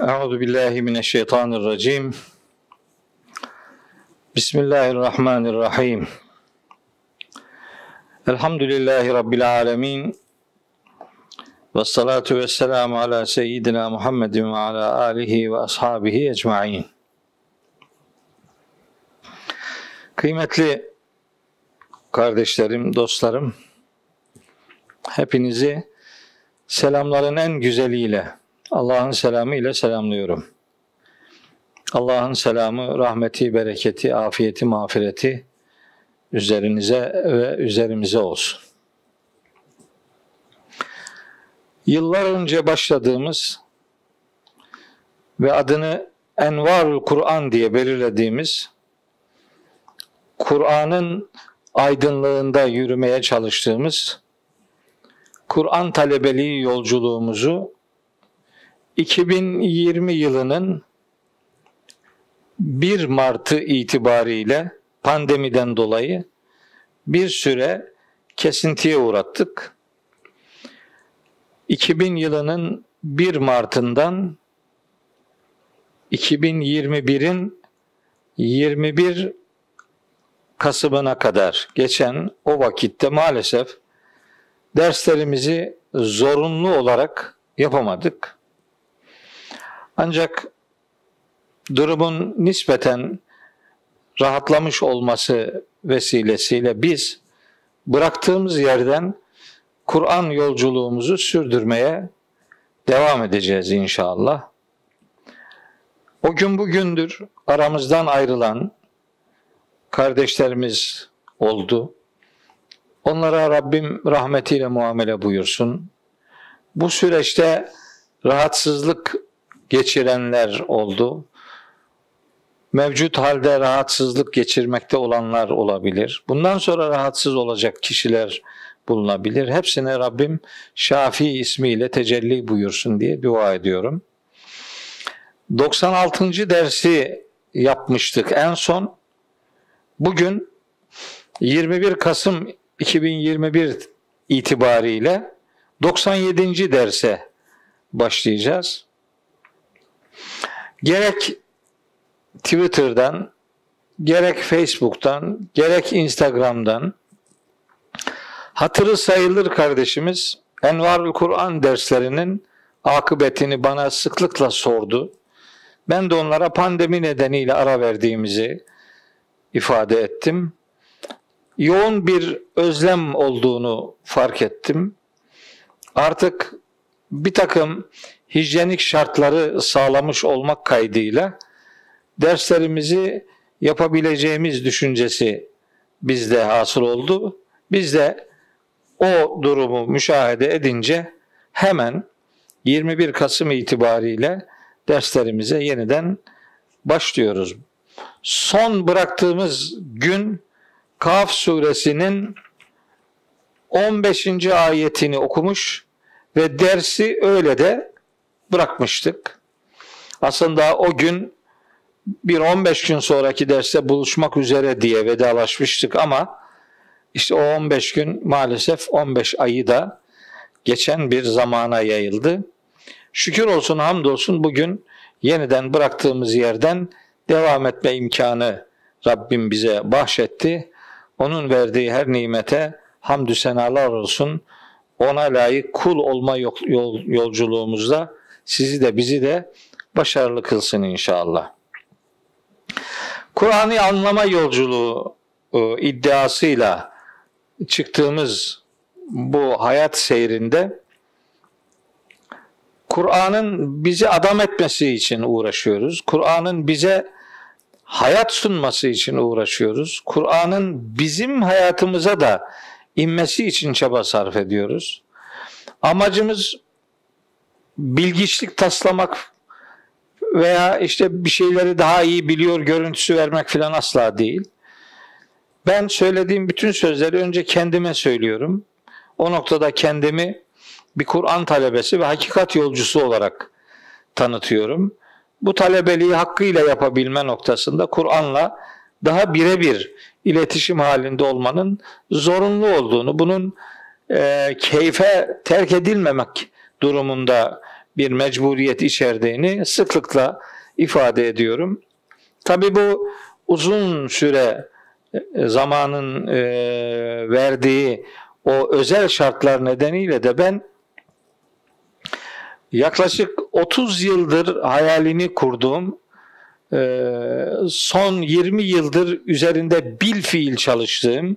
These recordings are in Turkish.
Euzu billahi mineşşeytanirracim. Bismillahirrahmanirrahim. Elhamdülillahi rabbil alamin. Ve salatu ve selamu ala seyyidina Muhammedin ve ala alihi ve ashabihi ecmain. Kıymetli kardeşlerim, dostlarım, hepinizi selamların en güzeliyle, Allah'ın selamı ile selamlıyorum. Allah'ın selamı, rahmeti, bereketi, afiyeti, mağfireti üzerinize ve üzerimize olsun. Yıllar önce başladığımız ve adını Envarul Kur'an diye belirlediğimiz Kur'an'ın aydınlığında yürümeye çalıştığımız Kur'an talebeliği yolculuğumuzu 2020 yılının 1 Mart'ı itibariyle pandemiden dolayı bir süre kesintiye uğrattık. 2000 yılının 1 Mart'ından 2021'in 21 Kasım'ına kadar geçen o vakitte maalesef derslerimizi zorunlu olarak yapamadık. Ancak durumun nispeten rahatlamış olması vesilesiyle biz bıraktığımız yerden Kur'an yolculuğumuzu sürdürmeye devam edeceğiz inşallah. O gün bugündür aramızdan ayrılan kardeşlerimiz oldu. Onlara Rabbim rahmetiyle muamele buyursun. Bu süreçte rahatsızlık geçirenler oldu. Mevcut halde rahatsızlık geçirmekte olanlar olabilir. Bundan sonra rahatsız olacak kişiler bulunabilir. Hepsine Rabbim Şafi ismiyle tecelli buyursun diye dua ediyorum. 96. dersi yapmıştık en son. Bugün 21 Kasım 2021 itibariyle 97. derse başlayacağız. Gerek Twitter'dan, gerek Facebook'tan, gerek Instagram'dan hatırı sayılır kardeşimiz Envarul Kur'an derslerinin akıbetini bana sıklıkla sordu. Ben de onlara pandemi nedeniyle ara verdiğimizi ifade ettim. Yoğun bir özlem olduğunu fark ettim. Artık bir takım hijyenik şartları sağlamış olmak kaydıyla derslerimizi yapabileceğimiz düşüncesi bizde hasıl oldu. Biz de o durumu müşahede edince hemen 21 Kasım itibariyle derslerimize yeniden başlıyoruz. Son bıraktığımız gün Kaf suresinin 15. ayetini okumuş ve dersi öyle de bırakmıştık. Aslında o gün bir 15 gün sonraki derste buluşmak üzere diye vedalaşmıştık ama işte o 15 gün maalesef 15 ayı da geçen bir zamana yayıldı. Şükür olsun hamdolsun bugün yeniden bıraktığımız yerden devam etme imkanı Rabbim bize bahşetti. Onun verdiği her nimete hamdü senalar olsun. Ona layık kul olma yol, yol, yolculuğumuzda sizi de bizi de başarılı kılsın inşallah. Kur'an'ı anlama yolculuğu e, iddiasıyla çıktığımız bu hayat seyrinde Kur'an'ın bizi adam etmesi için uğraşıyoruz. Kur'an'ın bize hayat sunması için uğraşıyoruz. Kur'an'ın bizim hayatımıza da inmesi için çaba sarf ediyoruz. Amacımız bilgiçlik taslamak veya işte bir şeyleri daha iyi biliyor görüntüsü vermek filan asla değil. Ben söylediğim bütün sözleri önce kendime söylüyorum. O noktada kendimi bir Kur'an talebesi ve hakikat yolcusu olarak tanıtıyorum. Bu talebeliği hakkıyla yapabilme noktasında Kur'an'la daha birebir iletişim halinde olmanın zorunlu olduğunu, bunun e, keyfe terk edilmemek durumunda bir mecburiyet içerdiğini sıklıkla ifade ediyorum. Tabi bu uzun süre e, zamanın e, verdiği o özel şartlar nedeniyle de ben yaklaşık 30 yıldır hayalini kurduğum e, son 20 yıldır üzerinde bil fiil çalıştığım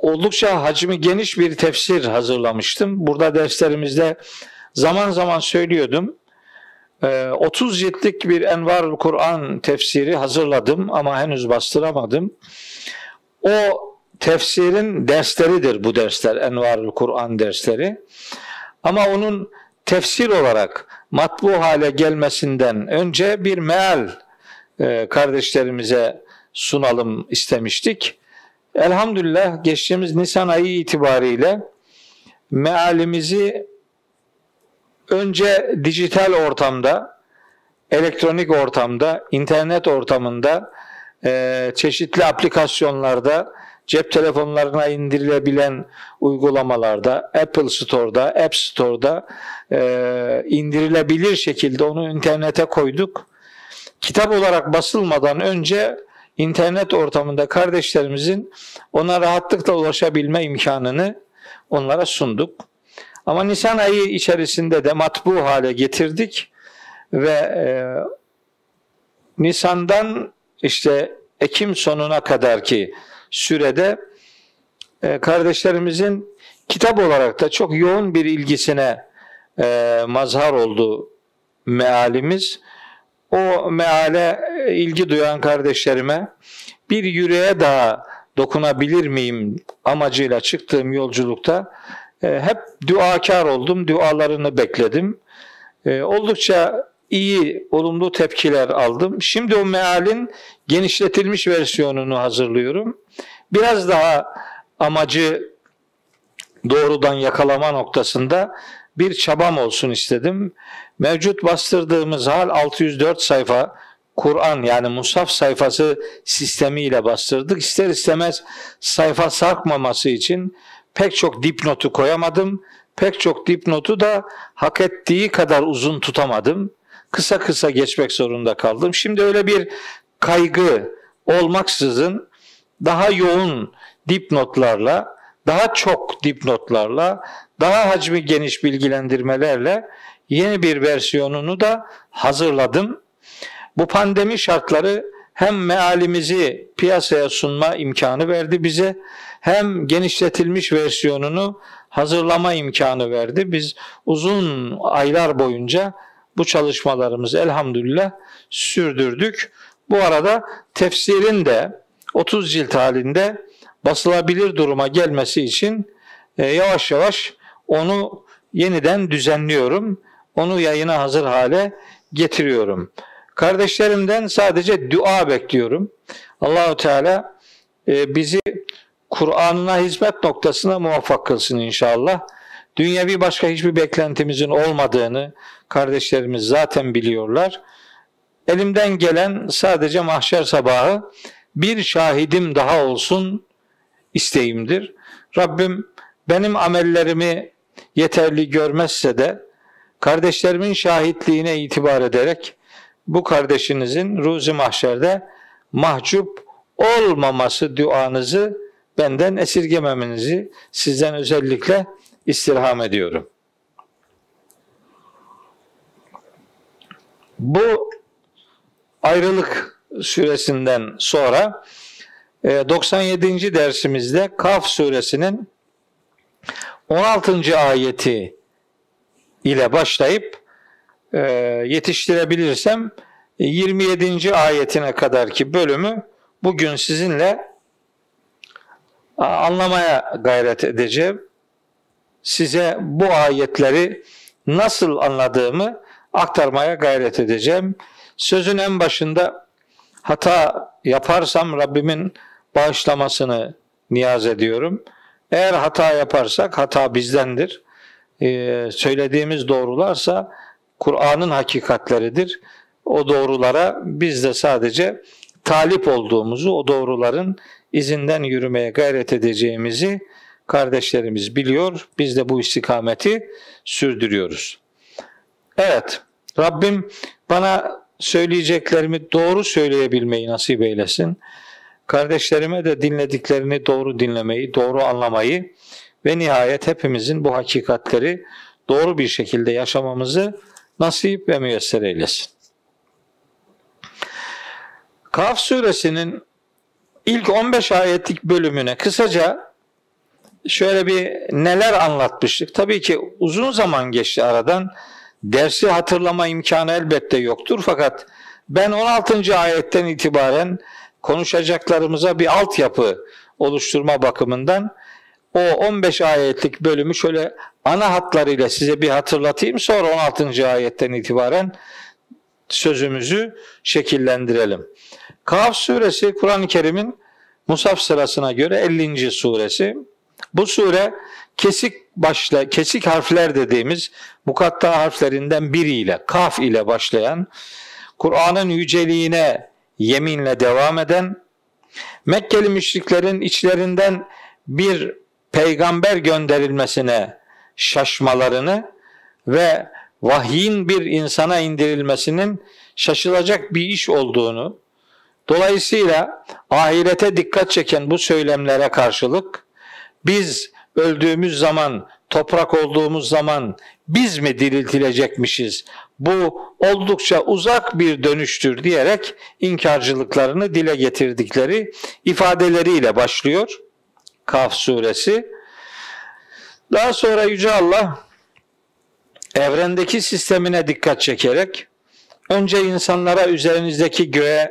oldukça hacmi geniş bir tefsir hazırlamıştım. Burada derslerimizde zaman zaman söylüyordum. 30 ee, ciltlik bir Envarul Kur'an tefsiri hazırladım ama henüz bastıramadım. O tefsirin dersleridir bu dersler, Envarul Kur'an dersleri. Ama onun tefsir olarak matbu hale gelmesinden önce bir meal e, kardeşlerimize sunalım istemiştik. Elhamdülillah geçtiğimiz Nisan ayı itibariyle mealimizi önce dijital ortamda, elektronik ortamda, internet ortamında, e, çeşitli aplikasyonlarda, cep telefonlarına indirilebilen uygulamalarda, Apple Store'da, App Store'da e, indirilebilir şekilde onu internete koyduk. Kitap olarak basılmadan önce internet ortamında kardeşlerimizin ona rahatlıkla ulaşabilme imkanını onlara sunduk. Ama Nisan ayı içerisinde de matbu hale getirdik ve e, Nisan'dan işte Ekim sonuna kadar ki sürede e, kardeşlerimizin kitap olarak da çok yoğun bir ilgisine e, mazhar oldu mealimiz. O meale ilgi duyan kardeşlerime bir yüreğe daha dokunabilir miyim amacıyla çıktığım yolculukta e, hep duakar oldum, dualarını bekledim. E, oldukça iyi, olumlu tepkiler aldım. Şimdi o mealin genişletilmiş versiyonunu hazırlıyorum. Biraz daha amacı doğrudan yakalama noktasında bir çabam olsun istedim. Mevcut bastırdığımız hal 604 sayfa Kur'an yani Musaf sayfası sistemiyle bastırdık. İster istemez sayfa sarkmaması için pek çok dipnotu koyamadım. Pek çok dipnotu da hak ettiği kadar uzun tutamadım. Kısa kısa geçmek zorunda kaldım. Şimdi öyle bir kaygı olmaksızın daha yoğun dipnotlarla, daha çok dipnotlarla, daha hacmi geniş bilgilendirmelerle yeni bir versiyonunu da hazırladım. Bu pandemi şartları hem mealimizi piyasaya sunma imkanı verdi bize hem genişletilmiş versiyonunu hazırlama imkanı verdi. Biz uzun aylar boyunca bu çalışmalarımızı elhamdülillah sürdürdük. Bu arada tefsirin de 30 cilt halinde basılabilir duruma gelmesi için e, yavaş yavaş onu yeniden düzenliyorum. Onu yayına hazır hale getiriyorum. Kardeşlerimden sadece dua bekliyorum. Allahu Teala e, bizi Kur'an'ına hizmet noktasına muvaffak kılsın inşallah. Dünyevi başka hiçbir beklentimizin olmadığını kardeşlerimiz zaten biliyorlar. Elimden gelen sadece mahşer sabahı bir şahidim daha olsun isteğimdir. Rabbim benim amellerimi yeterli görmezse de kardeşlerimin şahitliğine itibar ederek bu kardeşinizin ruzi mahşerde mahcup olmaması duanızı benden esirgememenizi sizden özellikle istirham ediyorum. Bu ayrılık süresinden sonra 97. E, dersimizde Kaf suresinin 16. ayeti ile başlayıp e, yetiştirebilirsem 27. ayetine kadarki bölümü bugün sizinle anlamaya gayret edeceğim. Size bu ayetleri nasıl anladığımı aktarmaya gayret edeceğim. Sözün en başında hata yaparsam Rabbimin bağışlamasını niyaz ediyorum. Eğer hata yaparsak hata bizdendir. Ee, söylediğimiz doğrularsa Kur'an'ın hakikatleridir. O doğrulara biz de sadece talip olduğumuzu, o doğruların izinden yürümeye gayret edeceğimizi kardeşlerimiz biliyor. Biz de bu istikameti sürdürüyoruz. Evet, Rabbim bana söyleyeceklerimi doğru söyleyebilmeyi nasip eylesin. Kardeşlerime de dinlediklerini doğru dinlemeyi, doğru anlamayı ve nihayet hepimizin bu hakikatleri doğru bir şekilde yaşamamızı nasip ve müyesser eylesin. Kaf suresinin ilk 15 ayetlik bölümüne kısaca şöyle bir neler anlatmıştık. Tabii ki uzun zaman geçti aradan. Dersi hatırlama imkanı elbette yoktur fakat ben 16. ayetten itibaren konuşacaklarımıza bir altyapı oluşturma bakımından o 15 ayetlik bölümü şöyle ana hatlarıyla size bir hatırlatayım. Sonra 16. ayetten itibaren sözümüzü şekillendirelim. Kaf suresi Kur'an-ı Kerim'in Musaf sırasına göre 50. suresi. Bu sure kesik başla kesik harfler dediğimiz mukatta harflerinden biriyle kaf ile başlayan Kur'an'ın yüceliğine yeminle devam eden Mekkeli müşriklerin içlerinden bir peygamber gönderilmesine şaşmalarını ve vahyin bir insana indirilmesinin şaşılacak bir iş olduğunu, dolayısıyla ahirete dikkat çeken bu söylemlere karşılık biz öldüğümüz zaman, toprak olduğumuz zaman biz mi diriltilecekmişiz? Bu oldukça uzak bir dönüştür diyerek inkarcılıklarını dile getirdikleri ifadeleriyle başlıyor. Kaf suresi. Daha sonra Yüce Allah evrendeki sistemine dikkat çekerek önce insanlara üzerinizdeki göğe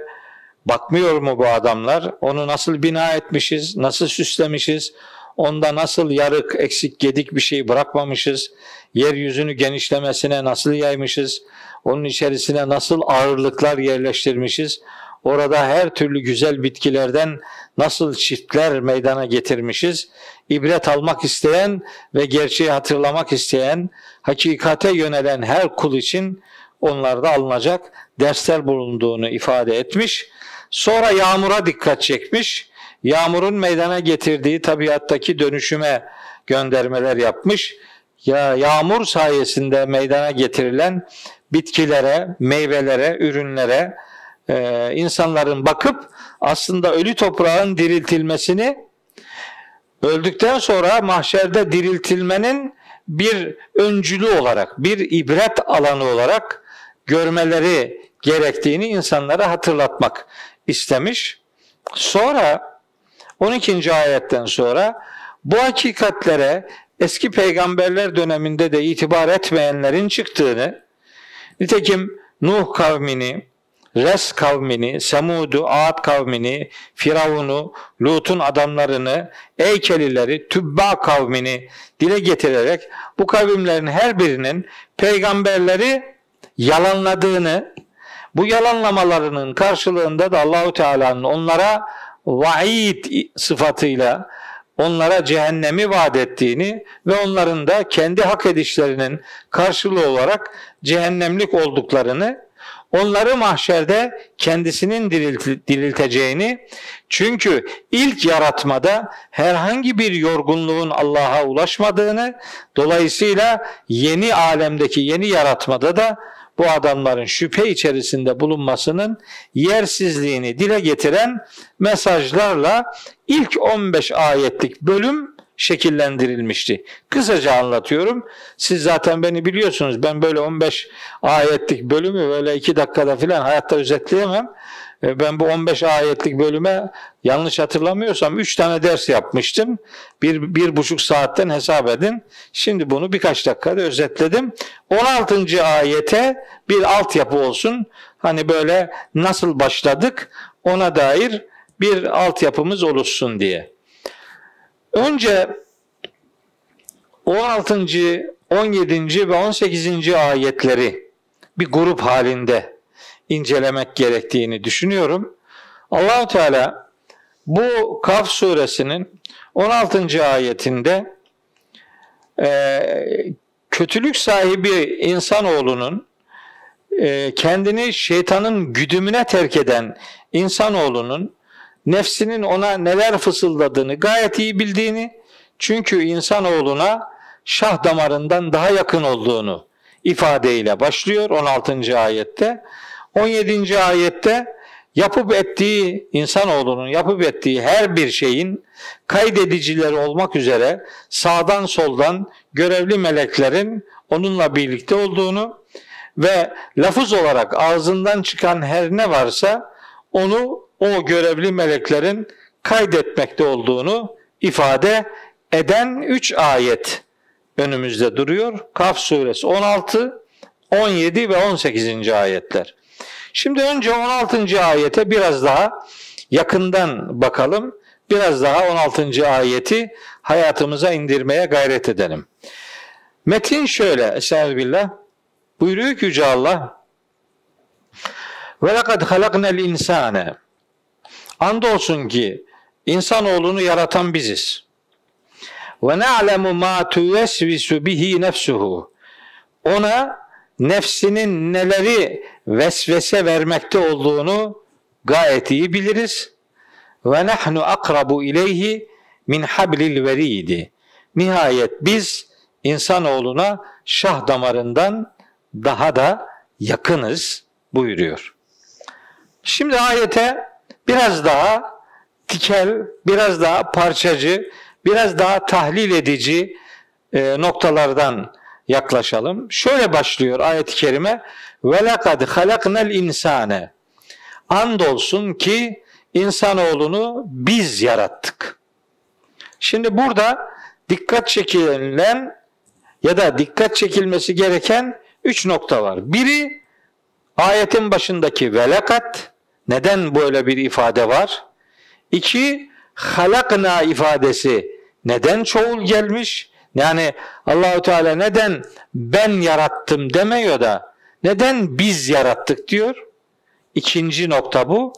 bakmıyor mu bu adamlar? Onu nasıl bina etmişiz, nasıl süslemişiz, onda nasıl yarık, eksik, gedik bir şey bırakmamışız, yeryüzünü genişlemesine nasıl yaymışız, onun içerisine nasıl ağırlıklar yerleştirmişiz, orada her türlü güzel bitkilerden nasıl çiftler meydana getirmişiz. İbret almak isteyen ve gerçeği hatırlamak isteyen, hakikate yönelen her kul için onlarda alınacak dersler bulunduğunu ifade etmiş. Sonra yağmura dikkat çekmiş. Yağmurun meydana getirdiği tabiattaki dönüşüme göndermeler yapmış. Ya yağmur sayesinde meydana getirilen bitkilere, meyvelere, ürünlere, e, insanların bakıp aslında ölü toprağın diriltilmesini öldükten sonra mahşerde diriltilmenin bir öncülü olarak, bir ibret alanı olarak görmeleri gerektiğini insanlara hatırlatmak istemiş. Sonra 12. ayetten sonra bu hakikatlere eski peygamberler döneminde de itibar etmeyenlerin çıktığını, nitekim Nuh kavmini, Res kavmini, Semud'u, Ad kavmini, Firavun'u, Lut'un adamlarını, Eykelileri, Tübba kavmini dile getirerek bu kavimlerin her birinin peygamberleri yalanladığını, bu yalanlamalarının karşılığında da Allahu Teala'nın onlara vaid sıfatıyla onlara cehennemi vaat ettiğini ve onların da kendi hak edişlerinin karşılığı olarak cehennemlik olduklarını onları mahşerde kendisinin dirilteceğini çünkü ilk yaratmada herhangi bir yorgunluğun Allah'a ulaşmadığını dolayısıyla yeni alemdeki yeni yaratmada da bu adamların şüphe içerisinde bulunmasının yersizliğini dile getiren mesajlarla ilk 15 ayetlik bölüm şekillendirilmişti. Kısaca anlatıyorum. Siz zaten beni biliyorsunuz. Ben böyle 15 ayetlik bölümü böyle 2 dakikada filan hayatta özetleyemem. E, ben bu 15 ayetlik bölüme yanlış hatırlamıyorsam 3 tane ders yapmıştım. Bir, bir buçuk saatten hesap edin. Şimdi bunu birkaç dakikada özetledim. 16. ayete bir altyapı olsun. Hani böyle nasıl başladık ona dair bir altyapımız oluşsun diye. Önce 16. 17. ve 18. ayetleri bir grup halinde incelemek gerektiğini düşünüyorum. Allahu Teala bu Kaf suresinin 16. ayetinde e, kötülük sahibi insanoğlunun e, kendini şeytanın güdümüne terk eden insanoğlunun nefsinin ona neler fısıldadığını gayet iyi bildiğini çünkü insanoğluna şah damarından daha yakın olduğunu ifadeyle başlıyor 16. ayette. 17. ayette yapıp ettiği insanoğlunun yapıp ettiği her bir şeyin kaydedicileri olmak üzere sağdan soldan görevli meleklerin onunla birlikte olduğunu ve lafız olarak ağzından çıkan her ne varsa onu o görevli meleklerin kaydetmekte olduğunu ifade eden 3 ayet önümüzde duruyor. Kaf suresi 16, 17 ve 18. ayetler. Şimdi önce 16. ayete biraz daha yakından bakalım. Biraz daha 16. ayeti hayatımıza indirmeye gayret edelim. Metin şöyle, Estağfirullah. Buyuruyor ki Yüce Allah, lekad halaknel insane. Andolsun ki insanoğlunu yaratan biziz. Na'lemu ma tuvesvisu bihi nefsuhu. Ona nefsinin neleri vesvese vermekte olduğunu gayet iyi biliriz. Ve nahnu akrabu ileyhi min hablil veridi. Nihayet biz insanoğluna şah damarından daha da yakınız buyuruyor. Şimdi ayete biraz daha tikel, biraz daha parçacı, biraz daha tahlil edici e, noktalardan yaklaşalım. Şöyle başlıyor ayet-i kerime. Ve lekad halaknel insane. Andolsun ki insanoğlunu biz yarattık. Şimdi burada dikkat çekilen ya da dikkat çekilmesi gereken üç nokta var. Biri ayetin başındaki velakat. Neden böyle bir ifade var? İki, halakna ifadesi neden çoğul gelmiş? Yani Allahu Teala neden ben yarattım demiyor da neden biz yarattık diyor. İkinci nokta bu.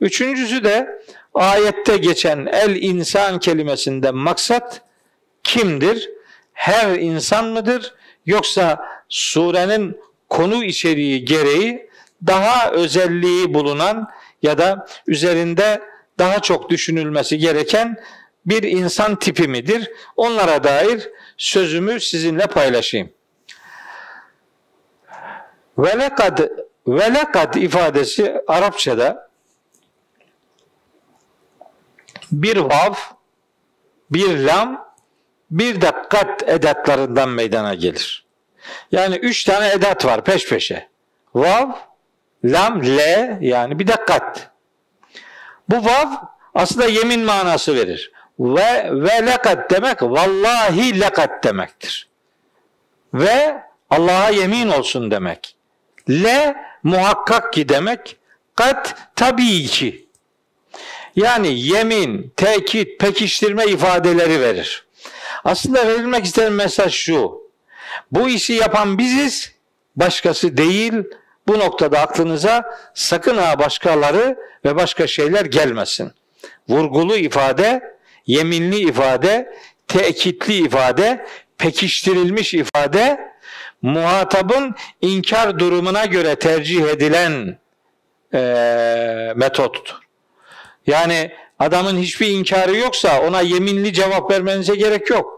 Üçüncüsü de ayette geçen el insan kelimesinden maksat kimdir? Her insan mıdır? Yoksa surenin konu içeriği gereği daha özelliği bulunan ya da üzerinde daha çok düşünülmesi gereken bir insan tipi midir? Onlara dair sözümü sizinle paylaşayım. Velekad velekad ifadesi Arapçada bir vav, bir lam, bir de kat edatlarından meydana gelir. Yani üç tane edat var peş peşe. Vav, lam, le yani bir de kat. Bu vav aslında yemin manası verir. Ve ve lekat demek vallahi lekat demektir. Ve Allah'a yemin olsun demek. Le muhakkak ki demek. Kat tabii ki. Yani yemin, tekit, pekiştirme ifadeleri verir. Aslında verilmek istenen mesaj şu. Bu işi yapan biziz, başkası değil. Bu noktada aklınıza sakın ha başkaları ve başka şeyler gelmesin. Vurgulu ifade, yeminli ifade, tekitli ifade, pekiştirilmiş ifade, muhatabın inkar durumuna göre tercih edilen e, metottur. Yani adamın hiçbir inkarı yoksa ona yeminli cevap vermenize gerek yok.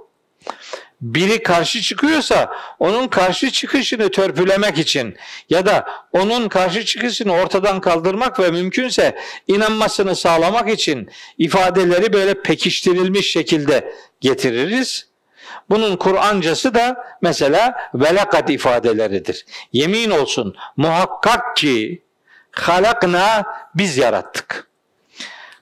Biri karşı çıkıyorsa onun karşı çıkışını törpülemek için ya da onun karşı çıkışını ortadan kaldırmak ve mümkünse inanmasını sağlamak için ifadeleri böyle pekiştirilmiş şekilde getiririz. Bunun Kur'ancası da mesela velakat ifadeleridir. Yemin olsun muhakkak ki halakna biz yarattık.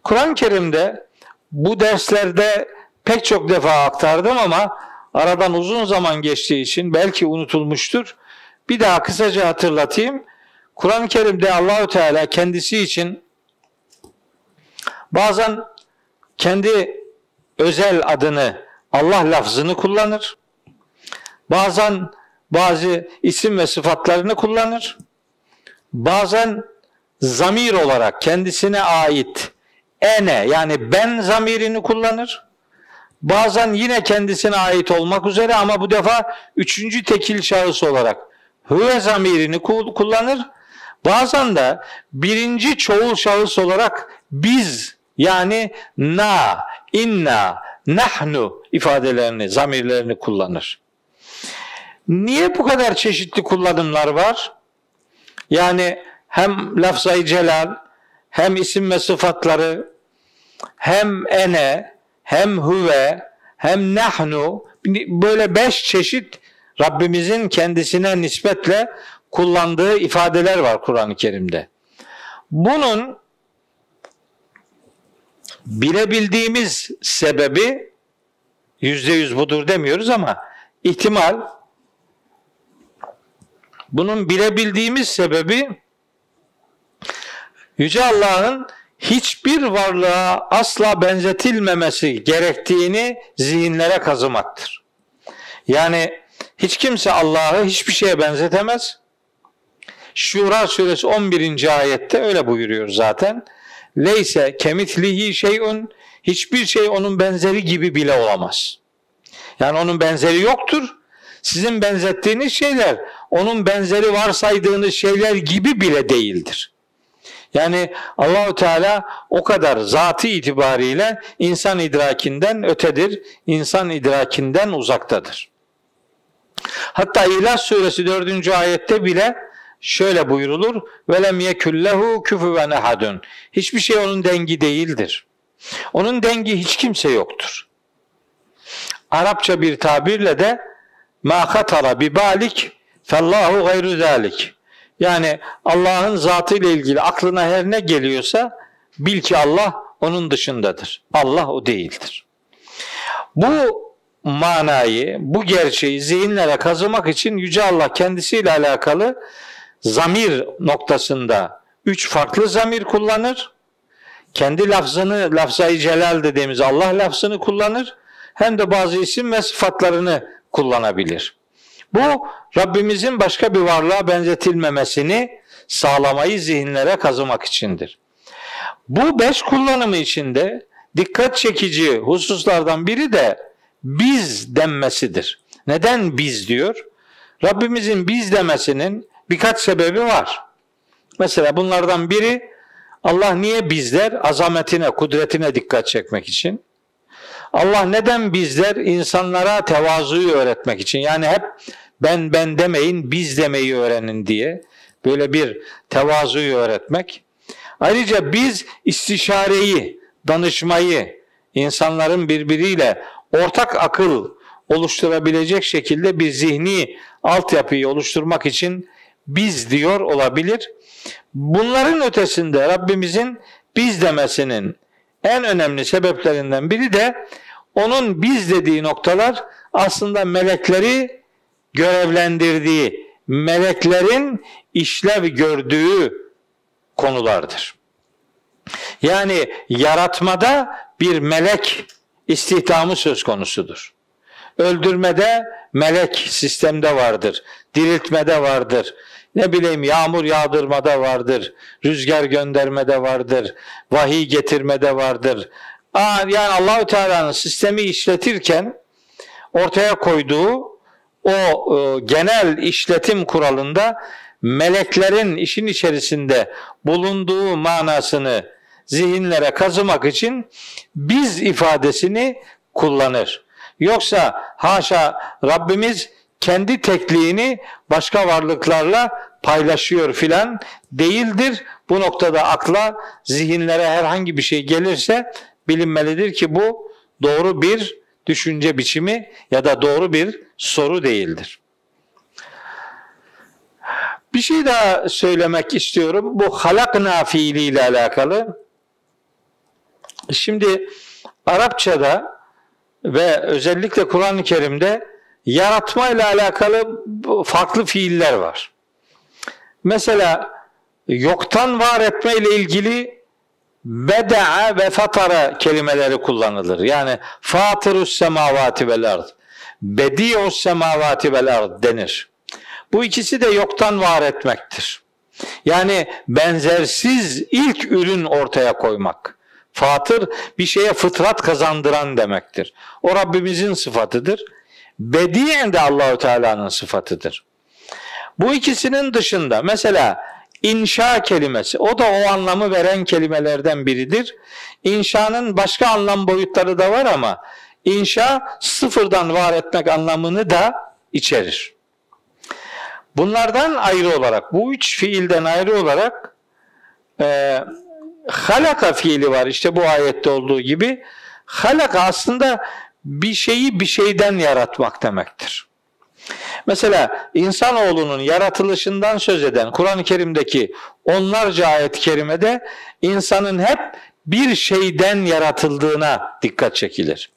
Kur'an-ı Kerim'de bu derslerde pek çok defa aktardım ama aradan uzun zaman geçtiği için belki unutulmuştur. Bir daha kısaca hatırlatayım. Kur'an-ı Kerim'de Allahü Teala kendisi için bazen kendi özel adını Allah lafzını kullanır. Bazen bazı isim ve sıfatlarını kullanır. Bazen zamir olarak kendisine ait ene yani ben zamirini kullanır. Bazen yine kendisine ait olmak üzere ama bu defa üçüncü tekil şahıs olarak hüve zamirini kullanır. Bazen de birinci çoğul şahıs olarak biz yani na, inna, nahnu ifadelerini, zamirlerini kullanır. Niye bu kadar çeşitli kullanımlar var? Yani hem lafzayı celal, hem isim ve sıfatları, hem ene, hem huve, hem nahnu böyle beş çeşit Rabbimizin kendisine nispetle kullandığı ifadeler var Kur'an-ı Kerim'de. Bunun bilebildiğimiz sebebi yüzde yüz budur demiyoruz ama ihtimal bunun bilebildiğimiz sebebi Yüce Allah'ın hiçbir varlığa asla benzetilmemesi gerektiğini zihinlere kazımaktır. Yani hiç kimse Allah'ı hiçbir şeye benzetemez. Şura suresi 11. ayette öyle buyuruyor zaten. Leyse kemitlihi şeyun hiçbir şey onun benzeri gibi bile olamaz. Yani onun benzeri yoktur. Sizin benzettiğiniz şeyler onun benzeri varsaydığınız şeyler gibi bile değildir. Yani Allahu Teala o kadar zatı itibariyle insan idrakinden ötedir, insan idrakinden uzaktadır. Hatta İhlas suresi 4. ayette bile şöyle buyurulur. Velem yekullehu küfüven ehadun. Hiçbir şey onun dengi değildir. Onun dengi hiç kimse yoktur. Arapça bir tabirle de hatara bi balik fellahu gayru zalik. Yani Allah'ın zatı ile ilgili aklına her ne geliyorsa bil ki Allah onun dışındadır. Allah o değildir. Bu manayı, bu gerçeği zihinlere kazımak için Yüce Allah kendisiyle alakalı zamir noktasında üç farklı zamir kullanır. Kendi lafzını, lafzayı celal dediğimiz Allah lafzını kullanır. Hem de bazı isim ve sıfatlarını kullanabilir. Bu Rabbimizin başka bir varlığa benzetilmemesini sağlamayı zihinlere kazımak içindir. Bu beş kullanımı içinde dikkat çekici hususlardan biri de biz denmesidir. Neden biz diyor? Rabbimizin biz demesinin birkaç sebebi var. Mesela bunlardan biri Allah niye bizler? Azametine, kudretine dikkat çekmek için. Allah neden bizler? İnsanlara tevazuyu öğretmek için. Yani hep ben ben demeyin, biz demeyi öğrenin diye. Böyle bir tevazuyu öğretmek. Ayrıca biz istişareyi, danışmayı, insanların birbiriyle ortak akıl oluşturabilecek şekilde bir zihni altyapıyı oluşturmak için biz diyor olabilir. Bunların ötesinde Rabbimizin biz demesinin en önemli sebeplerinden biri de onun biz dediği noktalar aslında melekleri görevlendirdiği, meleklerin işlev gördüğü konulardır. Yani yaratmada bir melek istihdamı söz konusudur. Öldürmede melek sistemde vardır. Diriltmede vardır. Ne bileyim yağmur yağdırmada vardır. Rüzgar göndermede vardır. Vahiy getirmede vardır. Aa, yani Allahü Teala'nın sistemi işletirken ortaya koyduğu o e, genel işletim kuralında meleklerin işin içerisinde bulunduğu manasını zihinlere kazımak için biz ifadesini kullanır. Yoksa haşa Rabbimiz kendi tekliğini başka varlıklarla paylaşıyor filan değildir. Bu noktada akla, zihinlere herhangi bir şey gelirse bilinmelidir ki bu doğru bir düşünce biçimi ya da doğru bir soru değildir. Bir şey daha söylemek istiyorum. Bu halakna fiiliyle alakalı. Şimdi Arapçada ve özellikle Kur'an-ı Kerim'de yaratma ile alakalı farklı fiiller var. Mesela yoktan var etme ile ilgili beda'a ve fatara kelimeleri kullanılır. Yani fatırus semavati vel ard, bedi'us semavati vel ard denir. Bu ikisi de yoktan var etmektir. Yani benzersiz ilk ürün ortaya koymak. Fatır bir şeye fıtrat kazandıran demektir. O Rabbimizin sıfatıdır. Bediyen de Allahü Teala'nın sıfatıdır. Bu ikisinin dışında mesela inşa kelimesi o da o anlamı veren kelimelerden biridir. İnşanın başka anlam boyutları da var ama inşa sıfırdan var etmek anlamını da içerir. Bunlardan ayrı olarak, bu üç fiilden ayrı olarak e, halaka fiili var. İşte bu ayette olduğu gibi. Halaka aslında bir şeyi bir şeyden yaratmak demektir. Mesela insanoğlunun yaratılışından söz eden Kur'an-ı Kerim'deki onlarca ayet-i kerimede insanın hep bir şeyden yaratıldığına dikkat çekilir.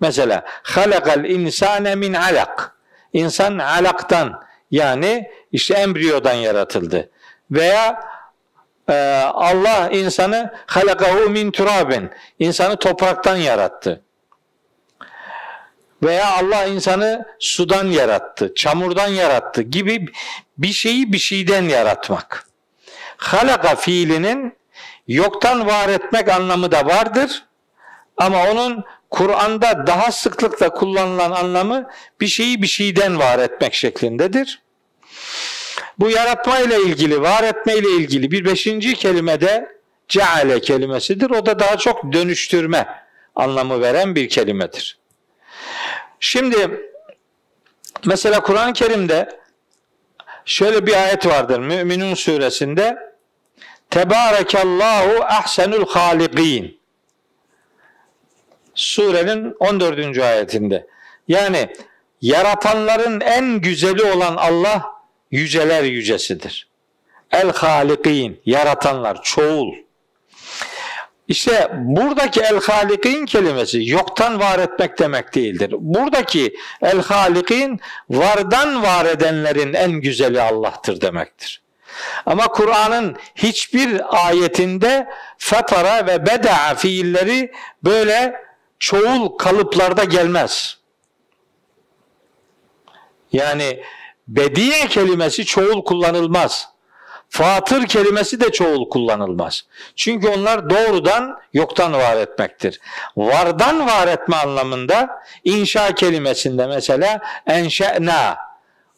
Mesela halakal insane min alak. İnsan alaktan yani işte embriyodan yaratıldı. Veya e, Allah insanı halakahu min turabin. İnsanı topraktan yarattı. Veya Allah insanı sudan yarattı, çamurdan yarattı gibi bir şeyi bir şeyden yaratmak. Halaka fiilinin yoktan var etmek anlamı da vardır. Ama onun Kur'an'da daha sıklıkla kullanılan anlamı bir şeyi bir şeyden var etmek şeklindedir. Bu yaratma ile ilgili, var etme ile ilgili bir beşinci kelime de ceale kelimesidir. O da daha çok dönüştürme anlamı veren bir kelimedir. Şimdi mesela Kur'an-ı Kerim'de şöyle bir ayet vardır Müminun suresinde Tebarekallahu ahsenul halikin Surenin 14. ayetinde. Yani yaratanların en güzeli olan Allah yüceler yücesidir. El halikin yaratanlar çoğul. İşte buradaki el halikin kelimesi yoktan var etmek demek değildir. Buradaki el halikin vardan var edenlerin en güzeli Allah'tır demektir. Ama Kur'an'ın hiçbir ayetinde fatara ve beda fiilleri böyle çoğul kalıplarda gelmez. Yani bediye kelimesi çoğul kullanılmaz. Fatır kelimesi de çoğul kullanılmaz. Çünkü onlar doğrudan yoktan var etmektir. Vardan var etme anlamında inşa kelimesinde mesela enşe'na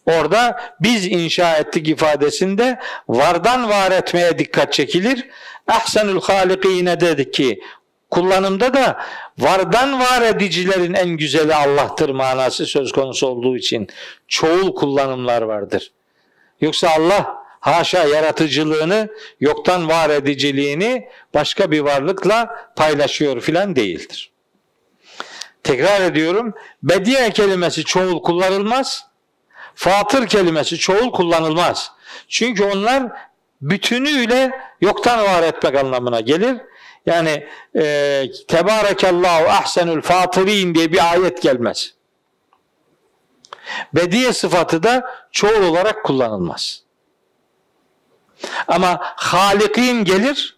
orada biz inşa ettik ifadesinde vardan var etmeye dikkat çekilir. Ahsenül halikine dedik ki kullanımda da vardan var edicilerin en güzeli Allah'tır manası söz konusu olduğu için çoğul kullanımlar vardır. Yoksa Allah haşa yaratıcılığını, yoktan var ediciliğini başka bir varlıkla paylaşıyor filan değildir. Tekrar ediyorum. Bediye kelimesi çoğul kullanılmaz. Fatır kelimesi çoğul kullanılmaz. Çünkü onlar bütünüyle yoktan var etmek anlamına gelir. Yani e, Tebarekallahu ahsenül fatirin diye bir ayet gelmez. Bediye sıfatı da çoğul olarak kullanılmaz. Ama halikin gelir.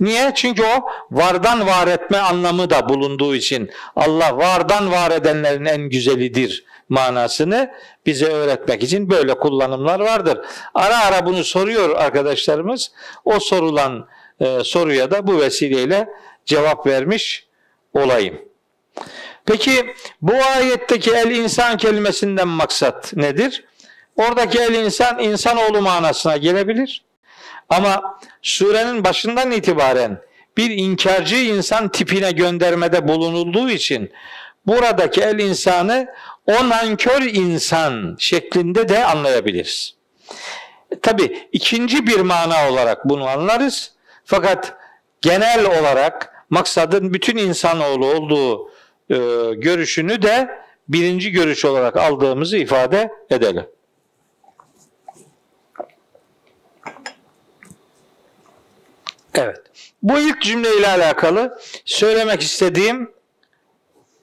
Niye? Çünkü o vardan var etme anlamı da bulunduğu için Allah vardan var edenlerin en güzelidir manasını bize öğretmek için böyle kullanımlar vardır. Ara ara bunu soruyor arkadaşlarımız. O sorulan e, soruya da bu vesileyle cevap vermiş olayım. Peki bu ayetteki el insan kelimesinden maksat nedir? Oradaki el insan insanoğlu manasına gelebilir. Ama surenin başından itibaren bir inkarcı insan tipine göndermede bulunulduğu için buradaki el insanı o nankör insan şeklinde de anlayabiliriz. Tabi ikinci bir mana olarak bunu anlarız. Fakat genel olarak maksadın bütün insanoğlu olduğu e, görüşünü de birinci görüş olarak aldığımızı ifade edelim. Evet. Bu ilk cümle ile alakalı söylemek istediğim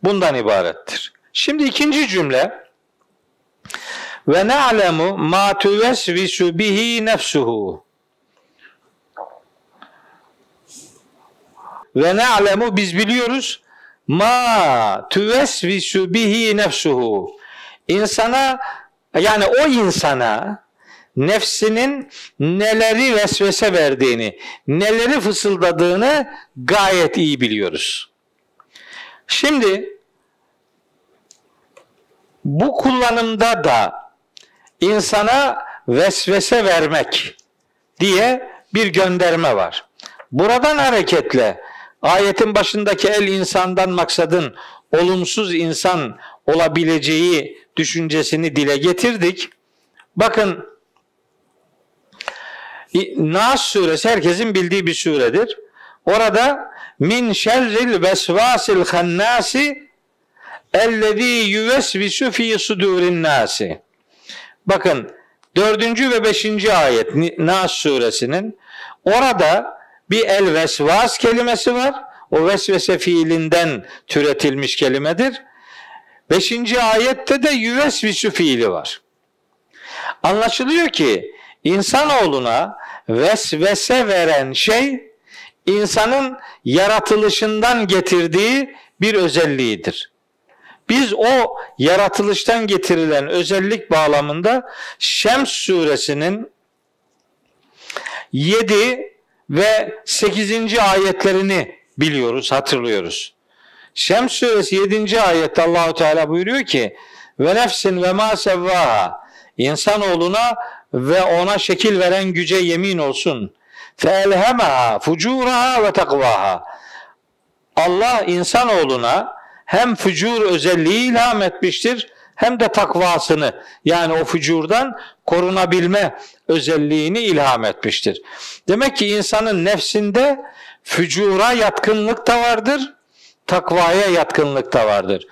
bundan ibarettir. Şimdi ikinci cümle ve na'lemu ma tuvesvisu bihi nefsuhu ve ne'lemu biz biliyoruz ma tuvesvisu bihi nefsuhu insana yani o insana nefsinin neleri vesvese verdiğini, neleri fısıldadığını gayet iyi biliyoruz. Şimdi bu kullanımda da insana vesvese vermek diye bir gönderme var. Buradan hareketle Ayetin başındaki el insandan maksadın olumsuz insan olabileceği düşüncesini dile getirdik. Bakın Nas suresi herkesin bildiği bir suredir. Orada min şerril vesvasil hannasi ellezî yüvesvisu fî sudurin nasi. Bakın dördüncü ve beşinci ayet Nas suresinin orada bir el vesvas kelimesi var. O vesvese fiilinden türetilmiş kelimedir. Beşinci ayette de yüvesvisu fiili var. Anlaşılıyor ki insanoğluna vesvese veren şey insanın yaratılışından getirdiği bir özelliğidir. Biz o yaratılıştan getirilen özellik bağlamında Şems suresinin 7 ve 8. ayetlerini biliyoruz, hatırlıyoruz. Şems suresi 7. ayette Allahu Teala buyuruyor ki ve nefsin ve ma sevvaha insanoğluna ve ona şekil veren güce yemin olsun. Fucuraha ve takvaha. Allah insanoğluna hem fücur özelliği ilham etmiştir hem de takvasını yani o fücurdan korunabilme özelliğini ilham etmiştir. Demek ki insanın nefsinde fücura yatkınlık da vardır, takvaya yatkınlık da vardır.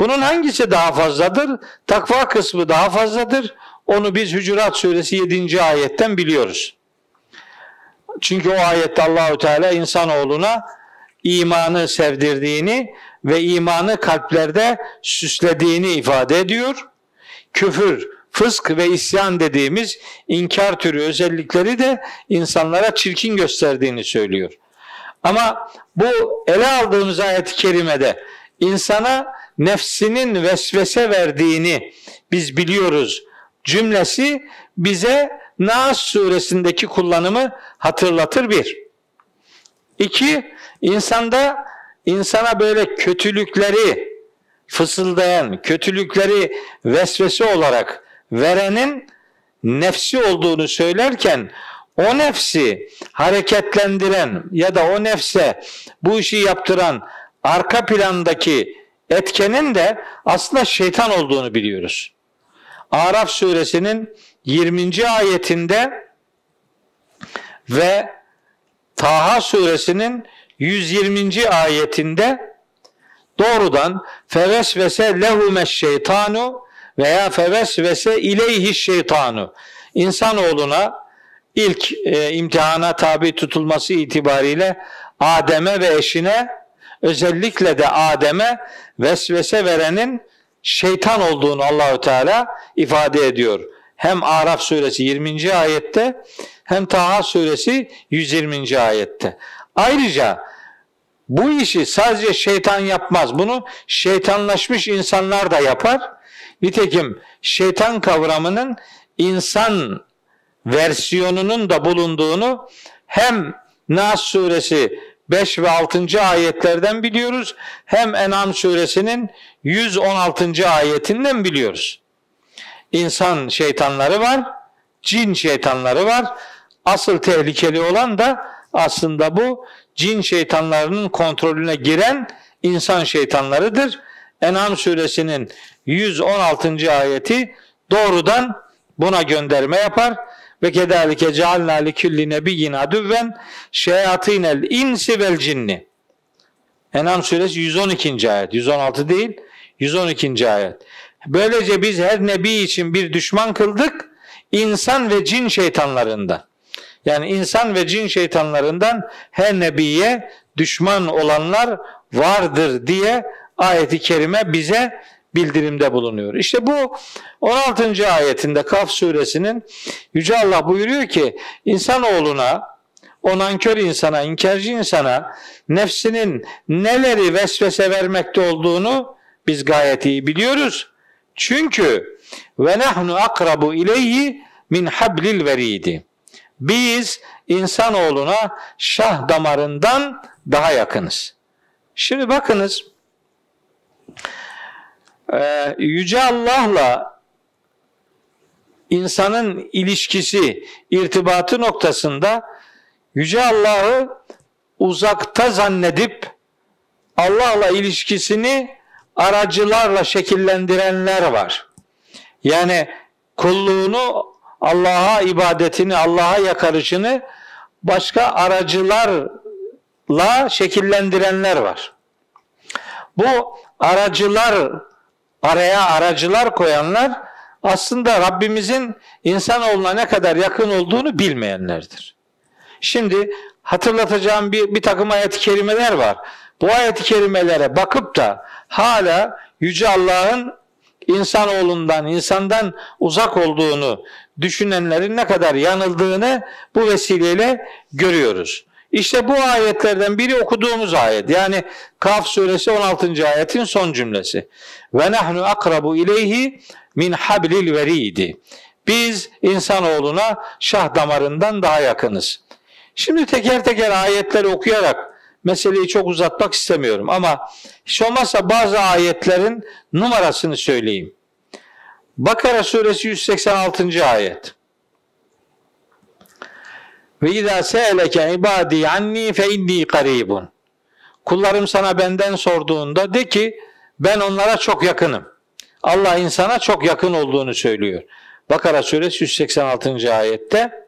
Bunun hangisi daha fazladır? Takva kısmı daha fazladır. Onu biz Hücurat suresi 7. ayetten biliyoruz. Çünkü o ayette Allahü Teala insanoğluna imanı sevdirdiğini ve imanı kalplerde süslediğini ifade ediyor. Küfür, fısk ve isyan dediğimiz inkar türü özellikleri de insanlara çirkin gösterdiğini söylüyor. Ama bu ele aldığımız ayet-i kerimede insana nefsinin vesvese verdiğini biz biliyoruz cümlesi bize Nas suresindeki kullanımı hatırlatır bir. İki, insanda insana böyle kötülükleri fısıldayan, kötülükleri vesvese olarak verenin nefsi olduğunu söylerken o nefsi hareketlendiren ya da o nefse bu işi yaptıran arka plandaki etkenin de aslında şeytan olduğunu biliyoruz. Araf suresinin 20. ayetinde ve Taha suresinin 120. ayetinde doğrudan fevesvese lehumeş şeytanu veya fevesvese ileyhi şeytanu insanoğluna ilk e, imtihana tabi tutulması itibariyle Adem'e ve eşine özellikle de Adem'e vesvese verenin şeytan olduğunu Allahü Teala ifade ediyor. Hem Araf suresi 20. ayette hem Taha suresi 120. ayette. Ayrıca bu işi sadece şeytan yapmaz. Bunu şeytanlaşmış insanlar da yapar. Nitekim şeytan kavramının insan versiyonunun da bulunduğunu hem Nas suresi 5 ve 6. ayetlerden biliyoruz. Hem En'am suresinin 116. ayetinden biliyoruz. İnsan şeytanları var, cin şeytanları var. Asıl tehlikeli olan da aslında bu cin şeytanlarının kontrolüne giren insan şeytanlarıdır. En'am suresinin 116. ayeti doğrudan buna gönderme yapar ve kedalike cealna li kulli nebiyyin adüven şeyatinel insi vel cinni. Enam suresi 112. ayet. 116 değil, 112. ayet. Böylece biz her nebi için bir düşman kıldık insan ve cin şeytanlarından. Yani insan ve cin şeytanlarından her nebiye düşman olanlar vardır diye ayeti kerime bize bildirimde bulunuyor. İşte bu 16. ayetinde Kaf suresinin Yüce Allah buyuruyor ki insanoğluna o nankör insana, inkarcı insana nefsinin neleri vesvese vermekte olduğunu biz gayet iyi biliyoruz. Çünkü ve nahnu akrabu ileyhi min hablil veridi. Biz insanoğluna şah damarından daha yakınız. Şimdi bakınız ee, Yüce Allah'la insanın ilişkisi, irtibatı noktasında Yüce Allah'ı uzakta zannedip Allah'la ilişkisini aracılarla şekillendirenler var. Yani kulluğunu Allah'a ibadetini, Allah'a yakarışını başka aracılarla şekillendirenler var. Bu aracılar araya aracılar koyanlar aslında Rabbimizin insanoğluna ne kadar yakın olduğunu bilmeyenlerdir. Şimdi hatırlatacağım bir, bir takım ayet-i kerimeler var. Bu ayet-i kerimelere bakıp da hala Yüce Allah'ın insanoğlundan, insandan uzak olduğunu düşünenlerin ne kadar yanıldığını bu vesileyle görüyoruz. İşte bu ayetlerden biri okuduğumuz ayet. Yani Kaf suresi 16. ayetin son cümlesi. Ve nahnu akrabu ileyhi min hablil veridi. Biz insanoğluna şah damarından daha yakınız. Şimdi teker teker ayetleri okuyarak meseleyi çok uzatmak istemiyorum ama hiç olmazsa bazı ayetlerin numarasını söyleyeyim. Bakara suresi 186. ayet. Ve izâ se'eleke ibâdî anni fe inni karibun. Kullarım sana benden sorduğunda de ki ben onlara çok yakınım. Allah insana çok yakın olduğunu söylüyor. Bakara suresi 186. ayette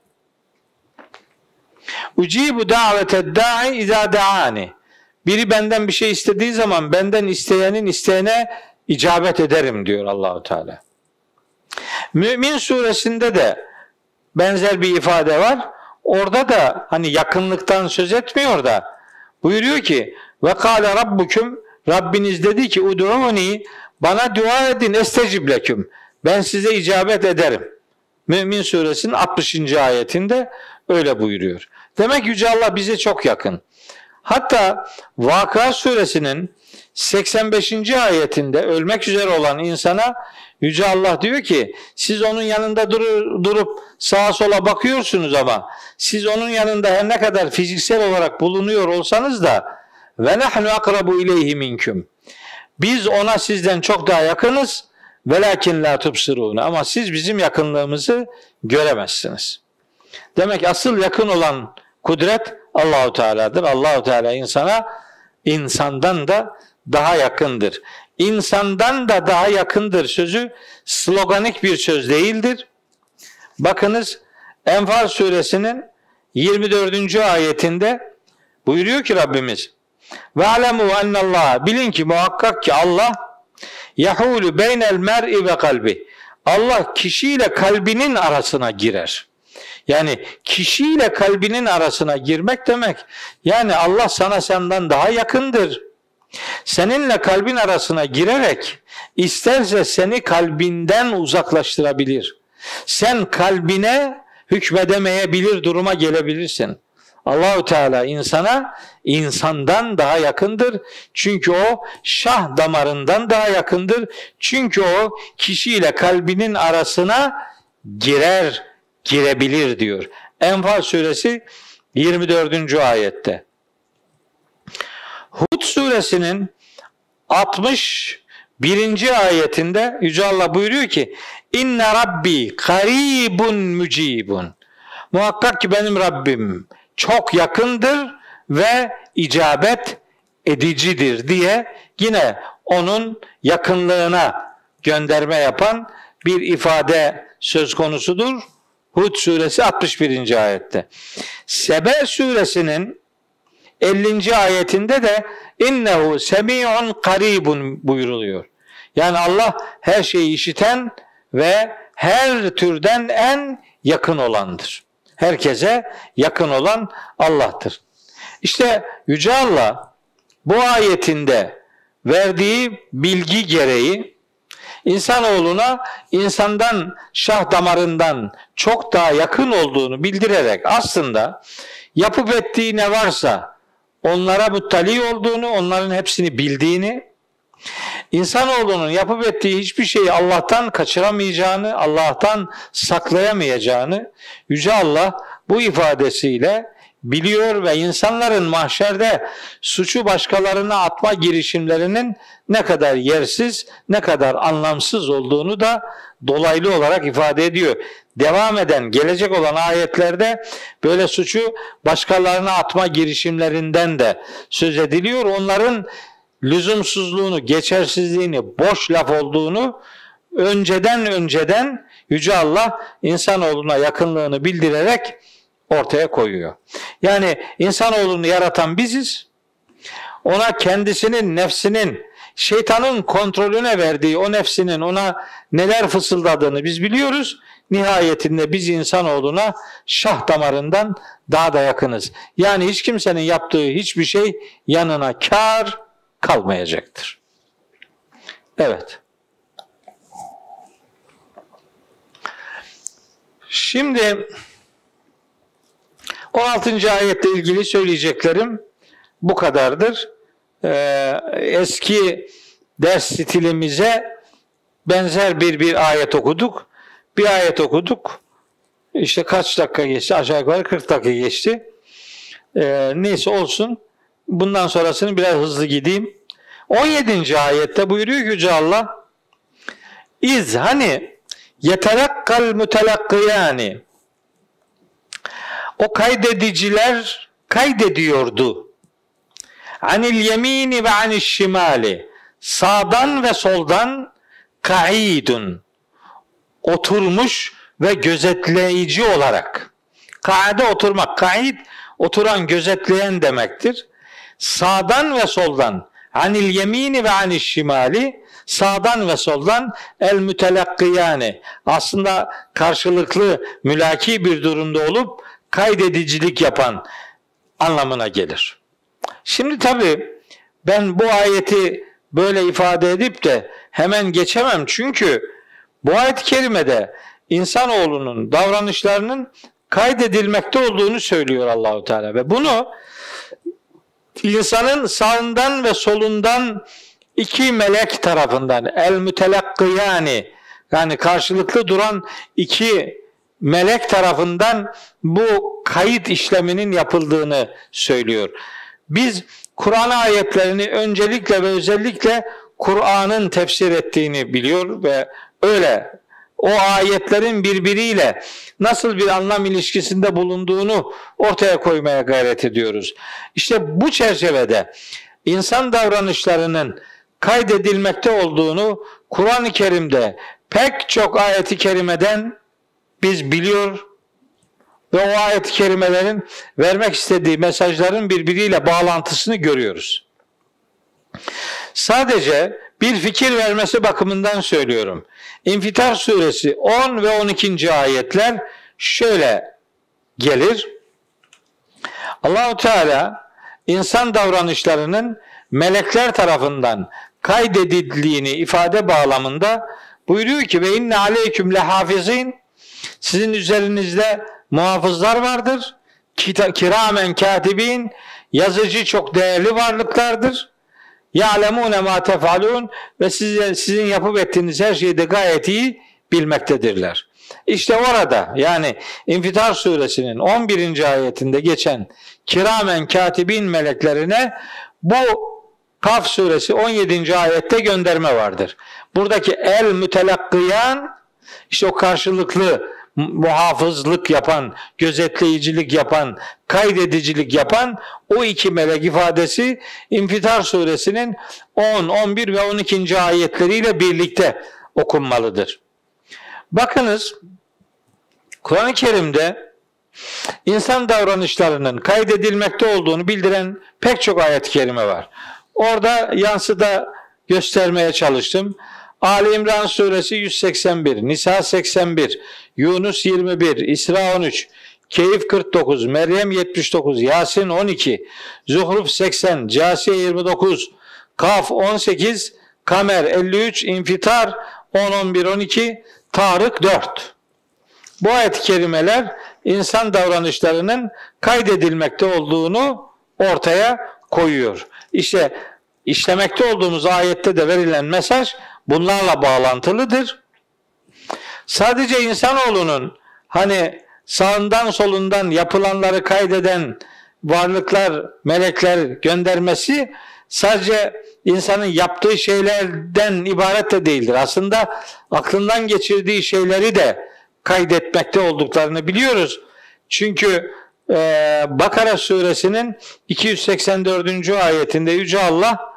Ucibu davete da'i izâ da'ani. Biri benden bir şey istediği zaman benden isteyenin isteğine icabet ederim diyor Allahu Teala. Mümin suresinde de benzer bir ifade var. Orada da hani yakınlıktan söz etmiyor da buyuruyor ki ve kâle rabbukum Rabbiniz dedi ki ud'uni bana dua edin estecibleküm ben size icabet ederim. Mümin suresinin 60. ayetinde öyle buyuruyor. Demek Yüce Allah bize çok yakın. Hatta Vakıa suresinin 85. ayetinde ölmek üzere olan insana Yüce Allah diyor ki siz onun yanında dur, durup sağa sola bakıyorsunuz ama siz onun yanında her ne kadar fiziksel olarak bulunuyor olsanız da ve nahnu akrabu ileyhi minküm. Biz ona sizden çok daha yakınız velakin la tubsirun ama siz bizim yakınlığımızı göremezsiniz. Demek asıl yakın olan kudret Allahu Teala'dır. Allahu Teala insana insandan da daha yakındır. İnsandan da daha yakındır sözü sloganik bir söz değildir. Bakınız Enfal suresinin 24. ayetinde buyuruyor ki Rabbimiz ve alemu ennallah bilin ki muhakkak ki Allah yahulu beynel mer'i ve kalbi Allah kişiyle kalbinin arasına girer. Yani kişiyle kalbinin arasına girmek demek. Yani Allah sana senden daha yakındır. Seninle kalbin arasına girerek isterse seni kalbinden uzaklaştırabilir. Sen kalbine hükmedemeyebilir duruma gelebilirsin. Allahu Teala insana insandan daha yakındır. Çünkü o şah damarından daha yakındır. Çünkü o kişiyle kalbinin arasına girer, girebilir diyor. Enfal suresi 24. ayette. Hud suresinin 61. ayetinde Yüce Allah buyuruyor ki İnne Rabbi karibun mücibun. Muhakkak ki benim Rabbim çok yakındır ve icabet edicidir diye yine onun yakınlığına gönderme yapan bir ifade söz konusudur. Hud suresi 61. ayette. Sebe suresinin 50. ayetinde de innehu semi'un karibun buyuruluyor. Yani Allah her şeyi işiten ve her türden en yakın olandır. Herkese yakın olan Allah'tır. İşte Yüce Allah bu ayetinde verdiği bilgi gereği insanoğluna insandan şah damarından çok daha yakın olduğunu bildirerek aslında yapıp ettiği ne varsa onlara muttali olduğunu, onların hepsini bildiğini, insanoğlunun yapıp ettiği hiçbir şeyi Allah'tan kaçıramayacağını, Allah'tan saklayamayacağını Yüce Allah bu ifadesiyle biliyor ve insanların mahşerde suçu başkalarına atma girişimlerinin ne kadar yersiz, ne kadar anlamsız olduğunu da dolaylı olarak ifade ediyor. Devam eden, gelecek olan ayetlerde böyle suçu başkalarına atma girişimlerinden de söz ediliyor. Onların lüzumsuzluğunu, geçersizliğini, boş laf olduğunu önceden önceden Yüce Allah insanoğluna yakınlığını bildirerek ortaya koyuyor. Yani insanoğlunu yaratan biziz. Ona kendisinin, nefsinin, şeytanın kontrolüne verdiği o nefsinin ona neler fısıldadığını biz biliyoruz. Nihayetinde biz insanoğluna şah damarından daha da yakınız. Yani hiç kimsenin yaptığı hiçbir şey yanına kar kalmayacaktır. Evet. Şimdi 16. ayetle ilgili söyleyeceklerim bu kadardır. Ee, eski ders stilimize benzer bir bir ayet okuduk. Bir ayet okuduk. İşte kaç dakika geçti? Aşağı yukarı 40 dakika geçti. Ee, neyse olsun. Bundan sonrasını biraz hızlı gideyim. 17. ayette buyuruyor ki Yüce Allah İz hani yeterakkal mütelakkiyani o kaydediciler kaydediyordu. Anil yemini ve anil şimali. Sağdan ve soldan kaidun. Oturmuş ve gözetleyici olarak. Kaide oturmak, kaid oturan, gözetleyen demektir. Sağdan ve soldan. Anil yemini ve anil şimali. Sağdan ve soldan. El mütelakkiyani. Aslında karşılıklı mülaki bir durumda olup kaydedicilik yapan anlamına gelir. Şimdi tabi ben bu ayeti böyle ifade edip de hemen geçemem çünkü bu ayet-i kerimede insanoğlunun davranışlarının kaydedilmekte olduğunu söylüyor Allahu Teala ve bunu insanın sağından ve solundan iki melek tarafından el mütelakkiyani yani karşılıklı duran iki melek tarafından bu kayıt işleminin yapıldığını söylüyor. Biz Kur'an ayetlerini öncelikle ve özellikle Kur'an'ın tefsir ettiğini biliyor ve öyle o ayetlerin birbiriyle nasıl bir anlam ilişkisinde bulunduğunu ortaya koymaya gayret ediyoruz. İşte bu çerçevede insan davranışlarının kaydedilmekte olduğunu Kur'an-ı Kerim'de pek çok ayeti kerimeden biz biliyor ve o ayet-i kerimelerin vermek istediği mesajların birbiriyle bağlantısını görüyoruz. Sadece bir fikir vermesi bakımından söylüyorum. İnfitar suresi 10 ve 12. ayetler şöyle gelir. Allahu Teala insan davranışlarının melekler tarafından kaydedildiğini ifade bağlamında buyuruyor ki ve inne aleyküm lehafizin sizin üzerinizde muhafızlar vardır. Kiramen katibin yazıcı çok değerli varlıklardır. Ya'lemune ma tefalun ve sizin, sizin yapıp ettiğiniz her şeyi de gayet iyi bilmektedirler. İşte orada yani İnfitar suresinin 11. ayetinde geçen kiramen katibin meleklerine bu Kaf suresi 17. ayette gönderme vardır. Buradaki el mütelakkiyan işte o karşılıklı muhafızlık yapan, gözetleyicilik yapan, kaydedicilik yapan o iki melek ifadesi İnfitar suresinin 10, 11 ve 12. ayetleriyle birlikte okunmalıdır. Bakınız Kur'an-ı Kerim'de insan davranışlarının kaydedilmekte olduğunu bildiren pek çok ayet-i kerime var. Orada yansıda göstermeye çalıştım. Ali İmran suresi 181, Nisa 81, Yunus 21, İsra 13, Keyif 49, Meryem 79, Yasin 12, Zuhruf 80, Casiye 29, Kaf 18, Kamer 53, İnfitar 10, 11, 12, Tarık 4. Bu ayet-i kerimeler insan davranışlarının kaydedilmekte olduğunu ortaya koyuyor. İşte işlemekte olduğumuz ayette de verilen mesaj bunlarla bağlantılıdır. Sadece insanoğlunun hani sağından solundan yapılanları kaydeden varlıklar, melekler göndermesi sadece insanın yaptığı şeylerden ibaret de değildir. Aslında aklından geçirdiği şeyleri de kaydetmekte olduklarını biliyoruz. Çünkü e, Bakara suresinin 284. ayetinde Yüce Allah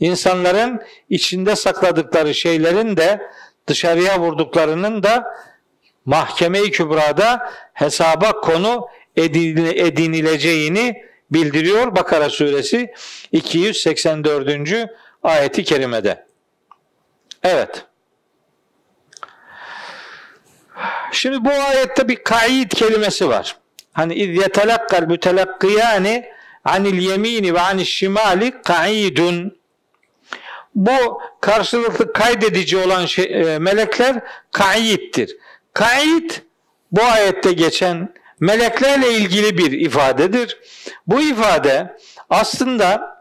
insanların içinde sakladıkları şeylerin de dışarıya vurduklarının da mahkeme-i kübrada hesaba konu edinileceğini bildiriyor Bakara suresi 284. ayeti kerimede. Evet. Şimdi bu ayette bir kaid kelimesi var. Hani iz yetelakkal mütelakkiyani anil yemini ve anil şimali kaidun. Bu karşılıklı kaydedici olan şey, e, melekler kaiddir. Kaid bu ayette geçen meleklerle ilgili bir ifadedir. Bu ifade aslında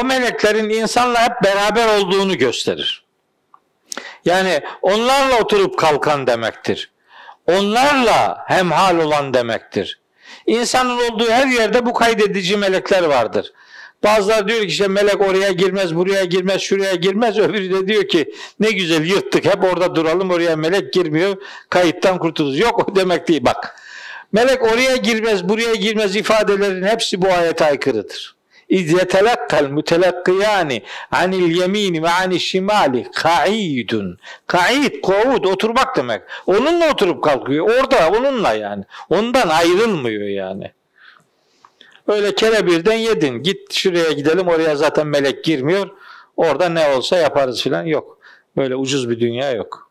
o meleklerin insanla hep beraber olduğunu gösterir. Yani onlarla oturup kalkan demektir. Onlarla hemhal olan demektir. İnsanın olduğu her yerde bu kaydedici melekler vardır. Bazılar diyor ki işte melek oraya girmez, buraya girmez, şuraya girmez. Öbürü de diyor ki ne güzel yırttık hep orada duralım oraya melek girmiyor. Kayıttan kurtuluruz. Yok demek değil bak. Melek oraya girmez, buraya girmez ifadelerin hepsi bu ayete aykırıdır. İz yetelakkal mütelakkiyani anil yemini ve anil şimali kaidun. Kaid, kovud, oturmak demek. Onunla oturup kalkıyor. Orada onunla yani. Ondan ayrılmıyor yani. Öyle kere birden yedin. Git şuraya gidelim oraya zaten melek girmiyor. Orada ne olsa yaparız filan yok. Böyle ucuz bir dünya yok.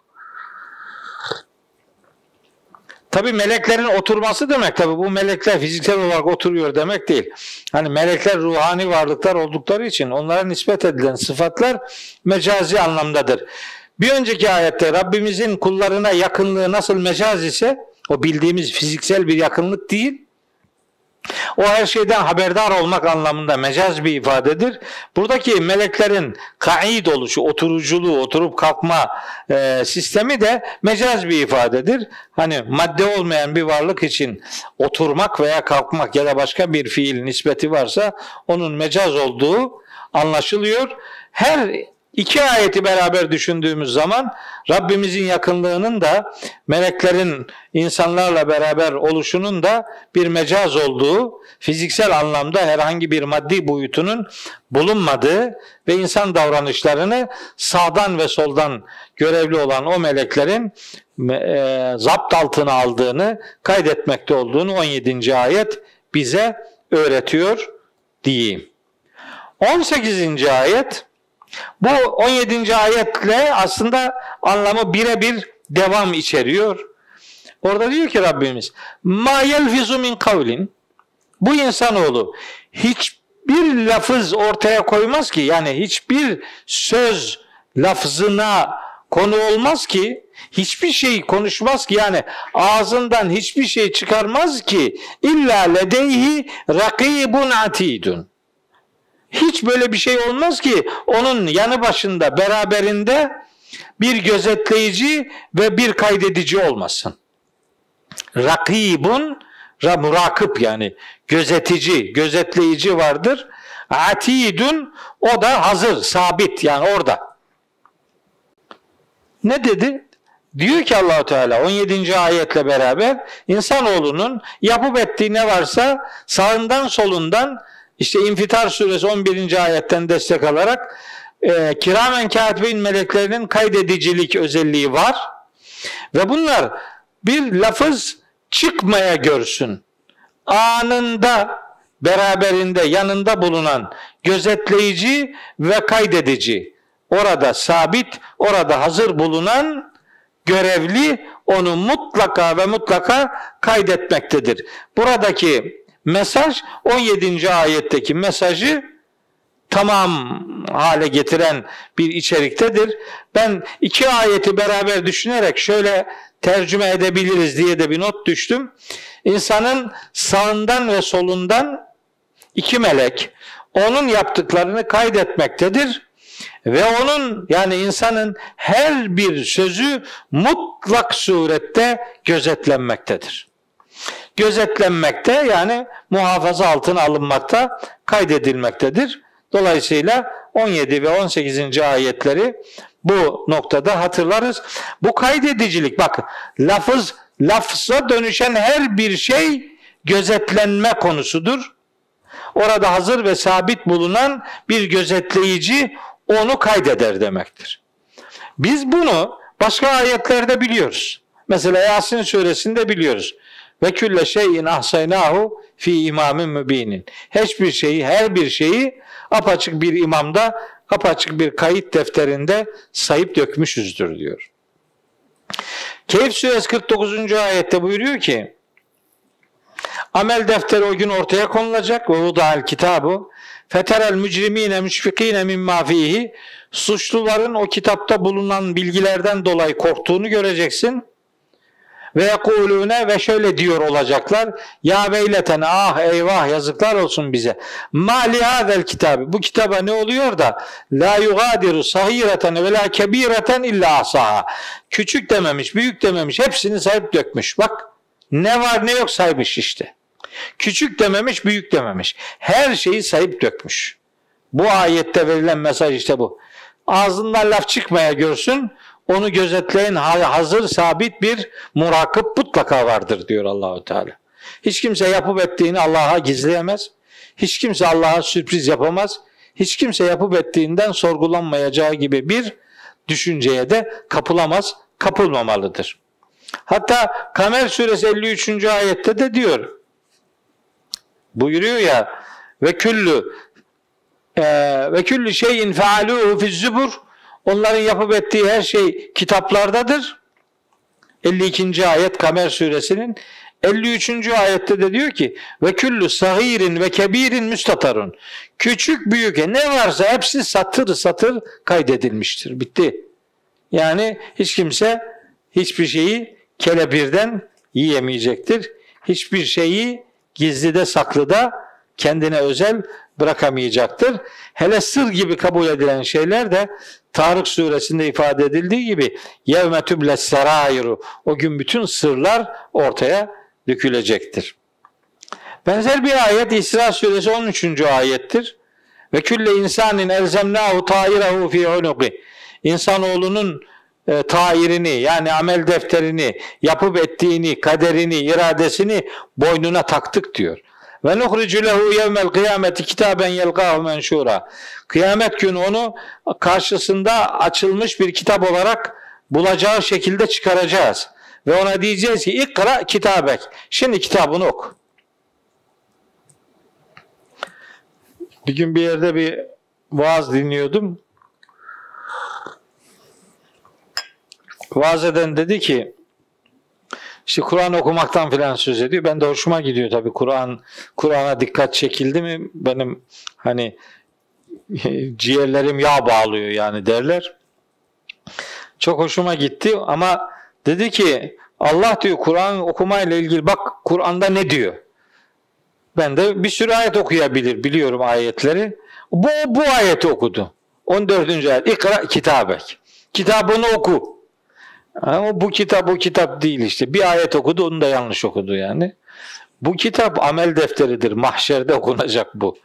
Tabi meleklerin oturması demek tabi bu melekler fiziksel olarak oturuyor demek değil. Hani melekler ruhani varlıklar oldukları için onlara nispet edilen sıfatlar mecazi anlamdadır. Bir önceki ayette Rabbimizin kullarına yakınlığı nasıl mecaz ise o bildiğimiz fiziksel bir yakınlık değil o her şeyden haberdar olmak anlamında mecaz bir ifadedir. Buradaki meleklerin kaid oluşu, oturuculuğu, oturup kalkma e, sistemi de mecaz bir ifadedir. Hani madde olmayan bir varlık için oturmak veya kalkmak ya da başka bir fiil nispeti varsa onun mecaz olduğu anlaşılıyor. Her İki ayeti beraber düşündüğümüz zaman Rabbimizin yakınlığının da meleklerin insanlarla beraber oluşunun da bir mecaz olduğu, fiziksel anlamda herhangi bir maddi boyutunun bulunmadığı ve insan davranışlarını sağdan ve soldan görevli olan o meleklerin e, zapt altına aldığını, kaydetmekte olduğunu 17. ayet bize öğretiyor diyeyim. 18. ayet bu 17. ayetle aslında anlamı birebir devam içeriyor. Orada diyor ki Rabbimiz ma yelfizu min kavlin bu insanoğlu hiçbir lafız ortaya koymaz ki yani hiçbir söz lafzına konu olmaz ki hiçbir şey konuşmaz ki yani ağzından hiçbir şey çıkarmaz ki illa ledeyhi rakibun atidun hiç böyle bir şey olmaz ki onun yanı başında beraberinde bir gözetleyici ve bir kaydedici olmasın. Rakibun murakip yani gözetici, gözetleyici vardır. Atidun o da hazır, sabit yani orada. Ne dedi? Diyor ki Allahu Teala 17. ayetle beraber insanoğlunun yapıp ettiği ne varsa sağından solundan işte İnfitar suresi 11. ayetten destek alarak e, kiramen katibin meleklerinin kaydedicilik özelliği var. Ve bunlar bir lafız çıkmaya görsün. Anında beraberinde yanında bulunan gözetleyici ve kaydedici orada sabit, orada hazır bulunan görevli onu mutlaka ve mutlaka kaydetmektedir. Buradaki mesaj 17. ayetteki mesajı tamam hale getiren bir içeriktedir. Ben iki ayeti beraber düşünerek şöyle tercüme edebiliriz diye de bir not düştüm. İnsanın sağından ve solundan iki melek onun yaptıklarını kaydetmektedir ve onun yani insanın her bir sözü mutlak surette gözetlenmektedir gözetlenmekte yani muhafaza altına alınmakta kaydedilmektedir. Dolayısıyla 17 ve 18. ayetleri bu noktada hatırlarız. Bu kaydedicilik bak lafız lafza dönüşen her bir şey gözetlenme konusudur. Orada hazır ve sabit bulunan bir gözetleyici onu kaydeder demektir. Biz bunu Başka ayetlerde biliyoruz. Mesela Yasin suresinde biliyoruz. Ve külle şeyin ahsaynahu fi imamin mübinin. Hiçbir şeyi, her bir şeyi apaçık bir imamda, apaçık bir kayıt defterinde sayıp dökmüşüzdür diyor. Keyif suresi 49. ayette buyuruyor ki Amel defteri o gün ortaya konulacak ve vuda'al kitabu feterel mücrimine müşfikine mimma fihi suçluların o kitapta bulunan bilgilerden dolayı korktuğunu göreceksin. Ve yekulune ve şöyle diyor olacaklar. Ya veyleten ah eyvah yazıklar olsun bize. Ma li hadel kitabı. Bu kitaba ne oluyor da la yugadiru sahireten ve la kebireten illa asaha. Küçük dememiş, büyük dememiş. Hepsini sayıp dökmüş. Bak ne var ne yok saymış işte. Küçük dememiş, büyük dememiş. Her şeyi sayıp dökmüş. Bu ayette verilen mesaj işte bu. Ağzından laf çıkmaya görsün, onu gözetleyen hazır sabit bir murakip mutlaka vardır diyor Allahu Teala. Hiç kimse yapıp ettiğini Allah'a gizleyemez. Hiç kimse Allah'a sürpriz yapamaz. Hiç kimse yapıp ettiğinden sorgulanmayacağı gibi bir düşünceye de kapılamaz, kapılmamalıdır. Hatta Kamer suresi 53. ayette de diyor. Buyuruyor ya ve küllü e, ve küllü şeyin fealuhu fi zubur onların yapıp ettiği her şey kitaplardadır. 52. ayet Kamer suresinin 53. ayette de diyor ki ve küllü sahirin ve kebirin müstatarun. Küçük büyük ne varsa hepsi satır satır kaydedilmiştir. Bitti. Yani hiç kimse hiçbir şeyi kelebirden yiyemeyecektir. Hiçbir şeyi gizlide saklıda kendine özel bırakamayacaktır. Hele sır gibi kabul edilen şeyler de Tarık suresinde ifade edildiği gibi yevme tüble serairu o gün bütün sırlar ortaya dökülecektir. Benzer bir ayet İsra suresi 13. ayettir. Ve külle insanin elzemnahu tairahu fi unuqi. İnsanoğlunun e, tairini yani amel defterini, yapıp ettiğini, kaderini, iradesini boynuna taktık diyor. Ve nuhricu lehu yevmel kıyameti kitaben yelgahu menşura. Kıyamet günü onu karşısında açılmış bir kitap olarak bulacağı şekilde çıkaracağız. Ve ona diyeceğiz ki ikra kitabek. Şimdi kitabını oku. Bir gün bir yerde bir vaaz dinliyordum. Vaaz eden dedi ki işte Kur'an okumaktan filan söz ediyor. Ben de hoşuma gidiyor tabii Kur'an Kur'an'a dikkat çekildi mi benim hani ciğerlerim yağ bağlıyor yani derler. Çok hoşuma gitti ama dedi ki Allah diyor Kur'an okumayla ilgili bak Kur'an'da ne diyor. Ben de bir sürü ayet okuyabilir biliyorum ayetleri. Bu bu ayeti okudu. 14. ayet. İkra kitabek. Kitabını oku. Ama bu kitap bu kitap değil işte. Bir ayet okudu onu da yanlış okudu yani. Bu kitap amel defteridir. Mahşerde okunacak bu.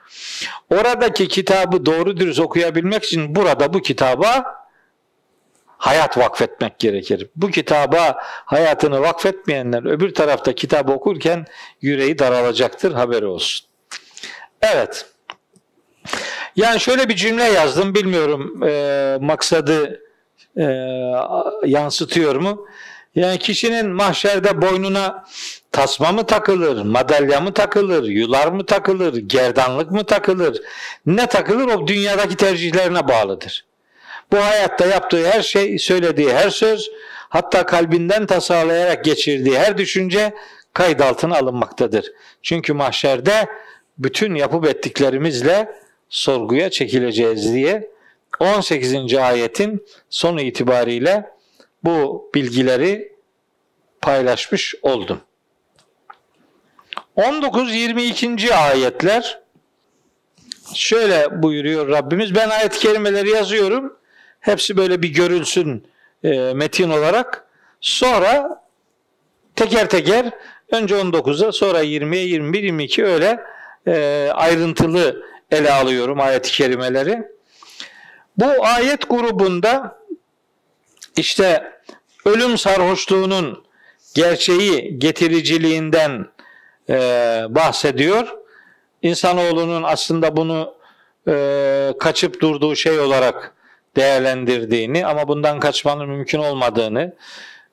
Oradaki kitabı doğru dürüst okuyabilmek için burada bu kitaba hayat vakfetmek gerekir. Bu kitaba hayatını vakfetmeyenler öbür tarafta kitabı okurken yüreği daralacaktır haberi olsun. Evet. Yani şöyle bir cümle yazdım bilmiyorum e, maksadı e, yansıtıyor mu? Yani kişinin mahşerde boynuna tasma mı takılır, madalya mı takılır, yular mı takılır, gerdanlık mı takılır, ne takılır o dünyadaki tercihlerine bağlıdır. Bu hayatta yaptığı her şey, söylediği her söz, hatta kalbinden tasarlayarak geçirdiği her düşünce kayıt altına alınmaktadır. Çünkü mahşerde bütün yapıp ettiklerimizle sorguya çekileceğiz diye 18. ayetin sonu itibariyle bu bilgileri paylaşmış oldum. 19-22. ayetler şöyle buyuruyor Rabbimiz. Ben ayet kelimeleri yazıyorum. Hepsi böyle bir görülsün e, metin olarak. Sonra teker teker önce 19'a sonra 20'ye 21 22 öyle e, ayrıntılı ele alıyorum ayet-i kerimeleri. Bu ayet grubunda işte ölüm sarhoşluğunun gerçeği getiriciliğinden e, bahsediyor. İnsanoğlunun aslında bunu e, kaçıp durduğu şey olarak değerlendirdiğini ama bundan kaçmanın mümkün olmadığını,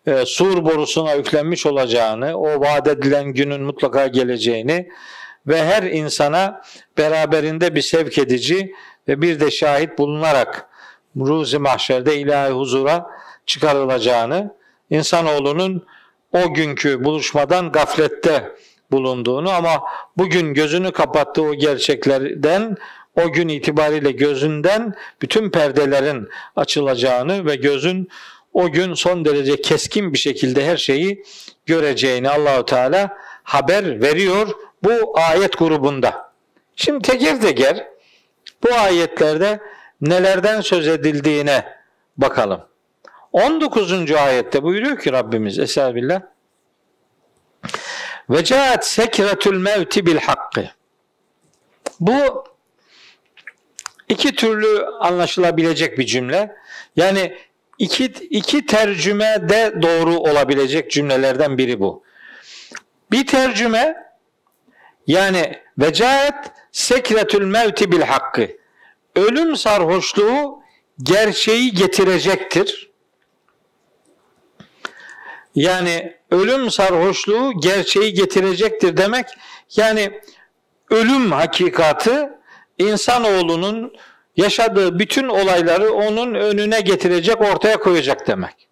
e, sur borusuna yüklenmiş olacağını, o vaat edilen günün mutlaka geleceğini ve her insana beraberinde bir sevk edici ve bir de şahit bulunarak ruzi mahşerde ilahi huzura çıkarılacağını, insanoğlunun o günkü buluşmadan gaflette bulunduğunu ama bugün gözünü kapattığı o gerçeklerden o gün itibariyle gözünden bütün perdelerin açılacağını ve gözün o gün son derece keskin bir şekilde her şeyi göreceğini Allahu Teala haber veriyor bu ayet grubunda. Şimdi teker teker bu ayetlerde nelerden söz edildiğine bakalım. 19. ayette buyuruyor ki Rabbimiz Estağfirullah. Ve caat sekretül mevti bil hakkı. Bu iki türlü anlaşılabilecek bir cümle. Yani iki, iki tercüme de doğru olabilecek cümlelerden biri bu. Bir tercüme yani vecaet sekretül mevti bil hakkı. Ölüm sarhoşluğu gerçeği getirecektir. Yani ölüm sarhoşluğu gerçeği getirecektir demek. Yani ölüm hakikati insanoğlunun yaşadığı bütün olayları onun önüne getirecek, ortaya koyacak demek.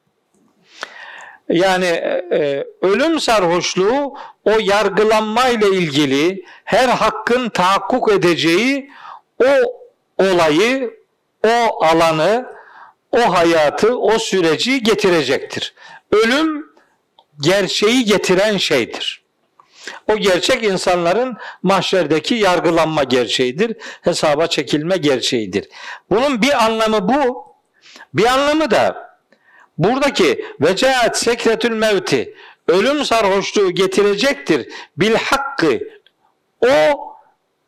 Yani e, ölüm sarhoşluğu o yargılanma ile ilgili her hakkın tahakkuk edeceği o olayı, o alanı, o hayatı, o süreci getirecektir. Ölüm gerçeği getiren şeydir. O gerçek insanların mahşerdeki yargılanma gerçeğidir. Hesaba çekilme gerçeğidir. Bunun bir anlamı bu. Bir anlamı da buradaki vecaat sekretül mevti ölüm sarhoşluğu getirecektir. Bil hakkı o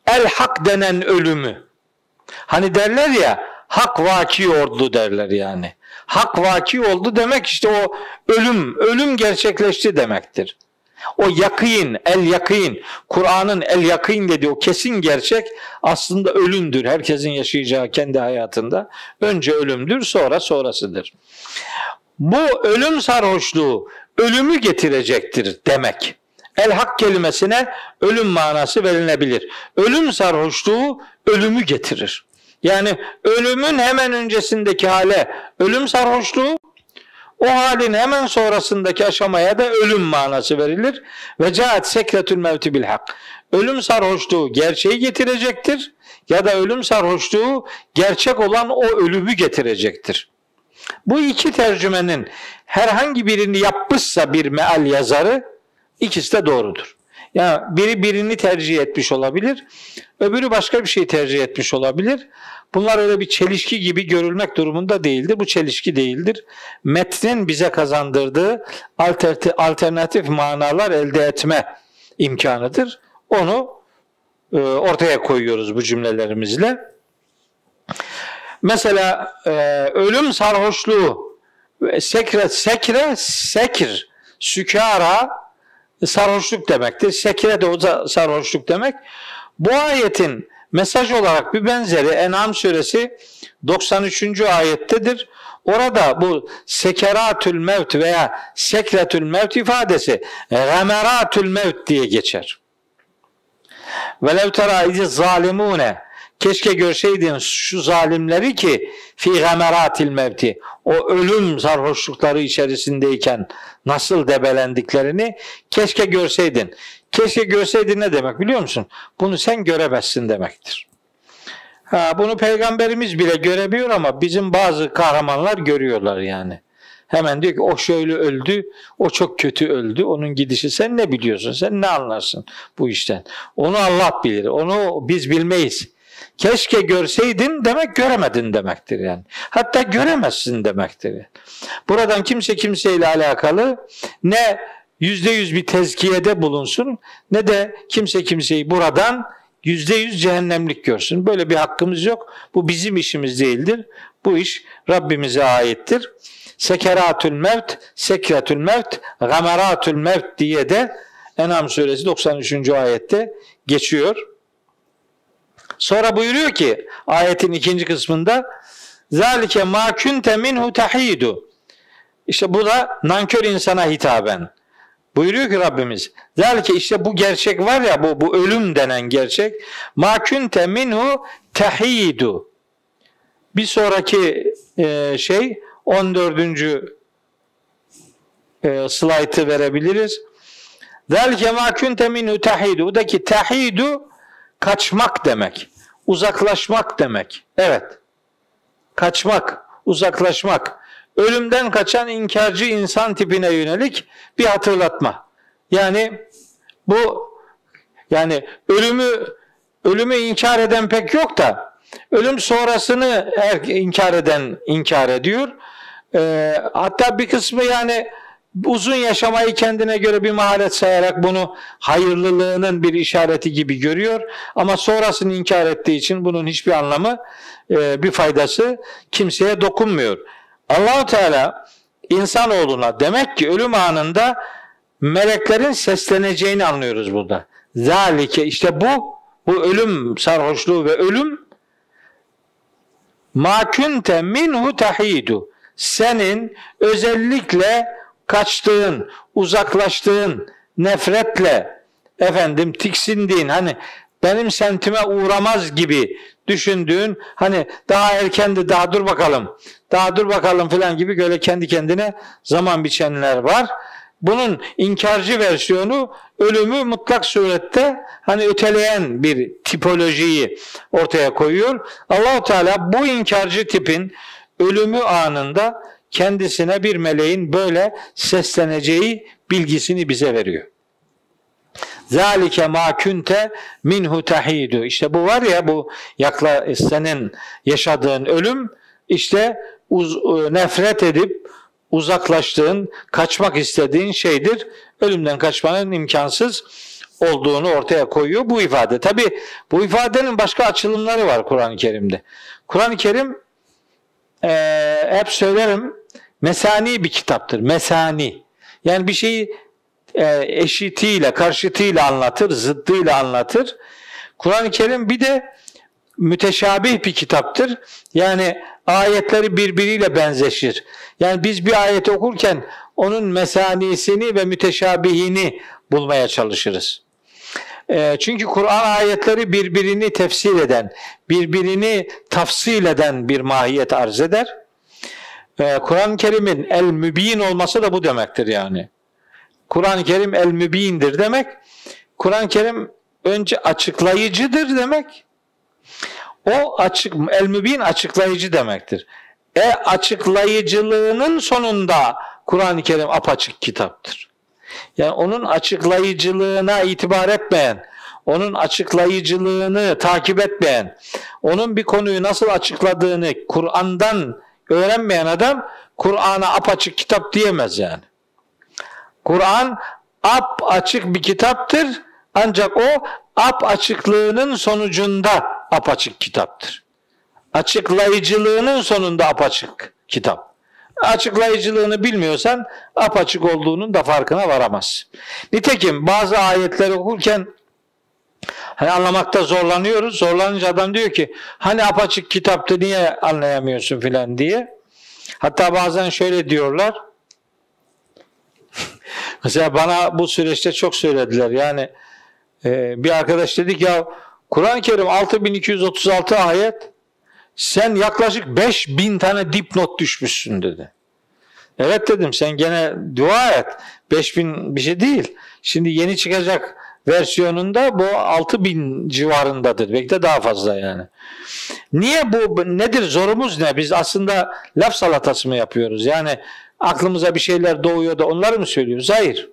el hak denen ölümü. Hani derler ya hak vaki oldu derler yani. Hak vaki oldu demek işte o ölüm, ölüm gerçekleşti demektir. O yakın, el yakın, Kur'an'ın el yakın dediği o kesin gerçek aslında ölümdür. Herkesin yaşayacağı kendi hayatında. Önce ölümdür, sonra sonrasıdır. Bu ölüm sarhoşluğu ölümü getirecektir demek. El hak kelimesine ölüm manası verilebilir. Ölüm sarhoşluğu ölümü getirir. Yani ölümün hemen öncesindeki hale ölüm sarhoşluğu, o halin hemen sonrasındaki aşamaya da ölüm manası verilir. Ve caat sekretül mevti bil hak. Ölüm sarhoşluğu gerçeği getirecektir ya da ölüm sarhoşluğu gerçek olan o ölümü getirecektir. Bu iki tercümenin herhangi birini yapmışsa bir meal yazarı ikisi de doğrudur. Yani biri birini tercih etmiş olabilir, öbürü başka bir şey tercih etmiş olabilir. Bunlar öyle bir çelişki gibi görülmek durumunda değildir. Bu çelişki değildir. Metnin bize kazandırdığı alternatif, manalar elde etme imkanıdır. Onu e, ortaya koyuyoruz bu cümlelerimizle. Mesela e, ölüm sarhoşluğu sekre, sekre, sekir, sükara sarhoşluk demektir. Sekire de o sarhoşluk demek. Bu ayetin mesaj olarak bir benzeri En'am suresi 93. ayettedir. Orada bu sekeratül mevt veya sekretül mevt ifadesi gameratül mevt diye geçer. Velev tera izi zalimune Keşke görseydin şu zalimleri ki fi gameratil mevti o ölüm sarhoşlukları içerisindeyken nasıl debelendiklerini keşke görseydin. Keşke görseydin ne demek biliyor musun? Bunu sen göremezsin demektir. Ha, bunu peygamberimiz bile görebiliyor ama bizim bazı kahramanlar görüyorlar yani. Hemen diyor ki o şöyle öldü, o çok kötü öldü, onun gidişi. Sen ne biliyorsun, sen ne anlarsın bu işten? Onu Allah bilir, onu biz bilmeyiz. Keşke görseydin demek göremedin demektir yani. Hatta göremezsin demektir. Yani. Buradan kimse kimseyle alakalı ne yüzde yüz bir tezkiyede bulunsun ne de kimse kimseyi buradan yüzde yüz cehennemlik görsün. Böyle bir hakkımız yok. Bu bizim işimiz değildir. Bu iş Rabbimize aittir. Sekeratül mevt, sekretül mevt, gameratül mevt diye de Enam suresi 93. ayette geçiyor. Sonra buyuruyor ki ayetin ikinci kısmında Zalike ma kunte minhu tahidu. İşte bu da nankör insana hitaben. Buyuruyor ki Rabbimiz. Zalike işte bu gerçek var ya bu bu ölüm denen gerçek. Ma kunte minhu tahidu. Bir sonraki e, şey 14. E, slaytı verebiliriz. Zalike ma kunte minhu tahidu. Buradaki tahidu kaçmak demek. Uzaklaşmak demek. Evet. Kaçmak, uzaklaşmak. Ölümden kaçan inkarcı insan tipine yönelik bir hatırlatma. Yani bu yani ölümü ölümü inkar eden pek yok da ölüm sonrasını her inkar eden inkar ediyor. Ee, hatta bir kısmı yani uzun yaşamayı kendine göre bir maharet sayarak bunu hayırlılığının bir işareti gibi görüyor. Ama sonrasını inkar ettiği için bunun hiçbir anlamı, e, bir faydası kimseye dokunmuyor. Allahu Teala insanoğluna demek ki ölüm anında meleklerin sesleneceğini anlıyoruz burada. Zalike işte bu, bu ölüm sarhoşluğu ve ölüm ma kunte minhu tahidu senin özellikle kaçtığın, uzaklaştığın, nefretle efendim tiksindiğin hani benim sentime uğramaz gibi düşündüğün hani daha erkendi daha dur bakalım daha dur bakalım falan gibi böyle kendi kendine zaman biçenler var. Bunun inkarcı versiyonu ölümü mutlak surette hani öteleyen bir tipolojiyi ortaya koyuyor. Allahu Teala bu inkarcı tipin ölümü anında kendisine bir meleğin böyle sesleneceği bilgisini bize veriyor. Zalike ma kunte minhu tahidu. İşte bu var ya bu yakla senin yaşadığın ölüm işte uz, e, nefret edip uzaklaştığın, kaçmak istediğin şeydir. Ölümden kaçmanın imkansız olduğunu ortaya koyuyor bu ifade. Tabi bu ifadenin başka açılımları var Kur'an-ı Kerim'de. Kur'an-ı Kerim e, hep söylerim mesani bir kitaptır. Mesani. Yani bir şeyi e, eşitiyle, karşıtıyla anlatır, zıddıyla anlatır. Kur'an-ı Kerim bir de müteşabih bir kitaptır. Yani ayetleri birbiriyle benzeşir. Yani biz bir ayeti okurken onun mesanisini ve müteşabihini bulmaya çalışırız. E, çünkü Kur'an ayetleri birbirini tefsir eden, birbirini tafsil eden bir mahiyet arz eder. E, Kur'an-ı Kerim'in el-mübin olması da bu demektir yani. Kur'an-ı Kerim el-mübindir demek. Kur'an-ı Kerim önce açıklayıcıdır demek. O açık el-mübin açıklayıcı demektir. E açıklayıcılığının sonunda Kur'an-ı Kerim apaçık kitaptır. Yani onun açıklayıcılığına itibar etmeyen, onun açıklayıcılığını takip etmeyen, onun bir konuyu nasıl açıkladığını Kur'an'dan öğrenmeyen adam Kur'an'a apaçık kitap diyemez yani. Kur'an ap açık bir kitaptır ancak o ap açıklığının sonucunda apaçık kitaptır. Açıklayıcılığının sonunda apaçık kitap. Açıklayıcılığını bilmiyorsan apaçık olduğunun da farkına varamaz. Nitekim bazı ayetleri okurken hani anlamakta zorlanıyoruz. Zorlanınca adam diyor ki hani apaçık kitaptı niye anlayamıyorsun filan diye. Hatta bazen şöyle diyorlar. Mesela bana bu süreçte çok söylediler. Yani e, bir arkadaş dedik ya Kur'an-ı Kerim 6236 ayet sen yaklaşık 5000 tane dipnot düşmüşsün dedi. Evet dedim sen gene dua et. 5000 bir şey değil. Şimdi yeni çıkacak versiyonunda bu 6000 civarındadır. Belki de daha fazla yani. Niye bu nedir zorumuz ne? Biz aslında laf salatası mı yapıyoruz? Yani aklımıza bir şeyler doğuyor da onları mı söylüyoruz? Hayır.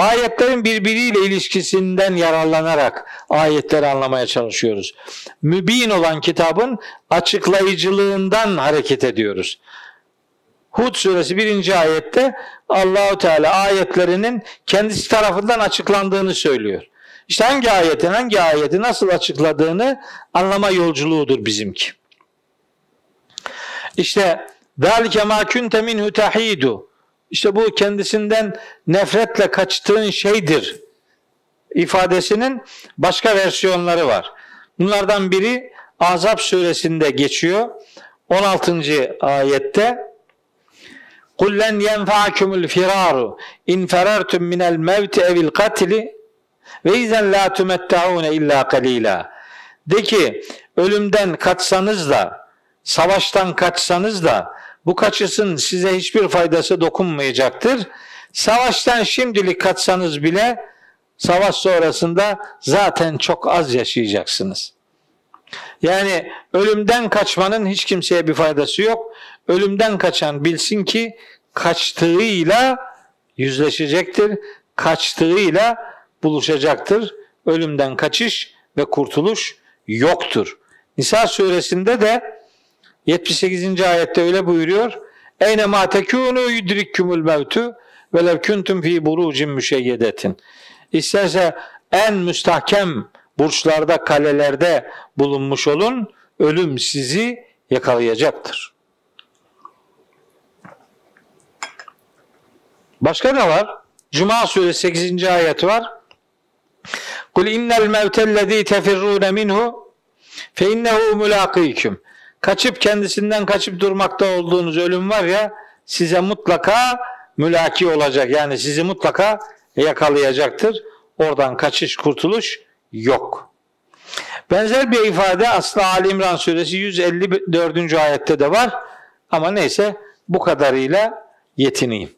Ayetlerin birbiriyle ilişkisinden yararlanarak ayetleri anlamaya çalışıyoruz. Mübin olan kitabın açıklayıcılığından hareket ediyoruz. Hud suresi 1. ayette Allahu Teala ayetlerinin kendisi tarafından açıklandığını söylüyor. İşte hangi ayetin hangi ayeti nasıl açıkladığını anlama yolculuğudur bizimki. İşte ذَلِكَ مَا كُنْتَ مِنْهُ تَحِيدُ İşte bu kendisinden nefretle kaçtığın şeydir ifadesinin başka versiyonları var. Bunlardan biri Azap suresinde geçiyor. 16. ayette قُلْ لَنْ يَنْفَعَكُمُ الْفِرَارُ اِنْ فَرَرْتُمْ مِنَ الْمَوْتِ اَوِ الْقَتْلِ وَاِذَنْ لَا تُمَتَّعُونَ اِلَّا قَلِيلًا De ki ölümden kaçsanız da savaştan kaçsanız da bu kaçışın size hiçbir faydası dokunmayacaktır. Savaştan şimdilik kaçsanız bile savaş sonrasında zaten çok az yaşayacaksınız. Yani ölümden kaçmanın hiç kimseye bir faydası yok. Ölümden kaçan bilsin ki kaçtığıyla yüzleşecektir. Kaçtığıyla buluşacaktır. Ölümden kaçış ve kurtuluş yoktur. Nisa suresinde de 78. ayette öyle buyuruyor. Eyne ma tekunu yudrikkumul mevtu ve lev kuntum fi burucin müşeyyedetin. İsterse en müstahkem burçlarda, kalelerde bulunmuş olun, ölüm sizi yakalayacaktır. Başka ne var? Cuma suresi 8. ayet var. Kul innel mevtellezî tefirrûne minhu fe innehu mulâkîküm. Kaçıp kendisinden kaçıp durmakta olduğunuz ölüm var ya size mutlaka mülaki olacak. Yani sizi mutlaka yakalayacaktır. Oradan kaçış kurtuluş yok. Benzer bir ifade aslında Ali İmran suresi 154. ayette de var. Ama neyse bu kadarıyla yetineyim.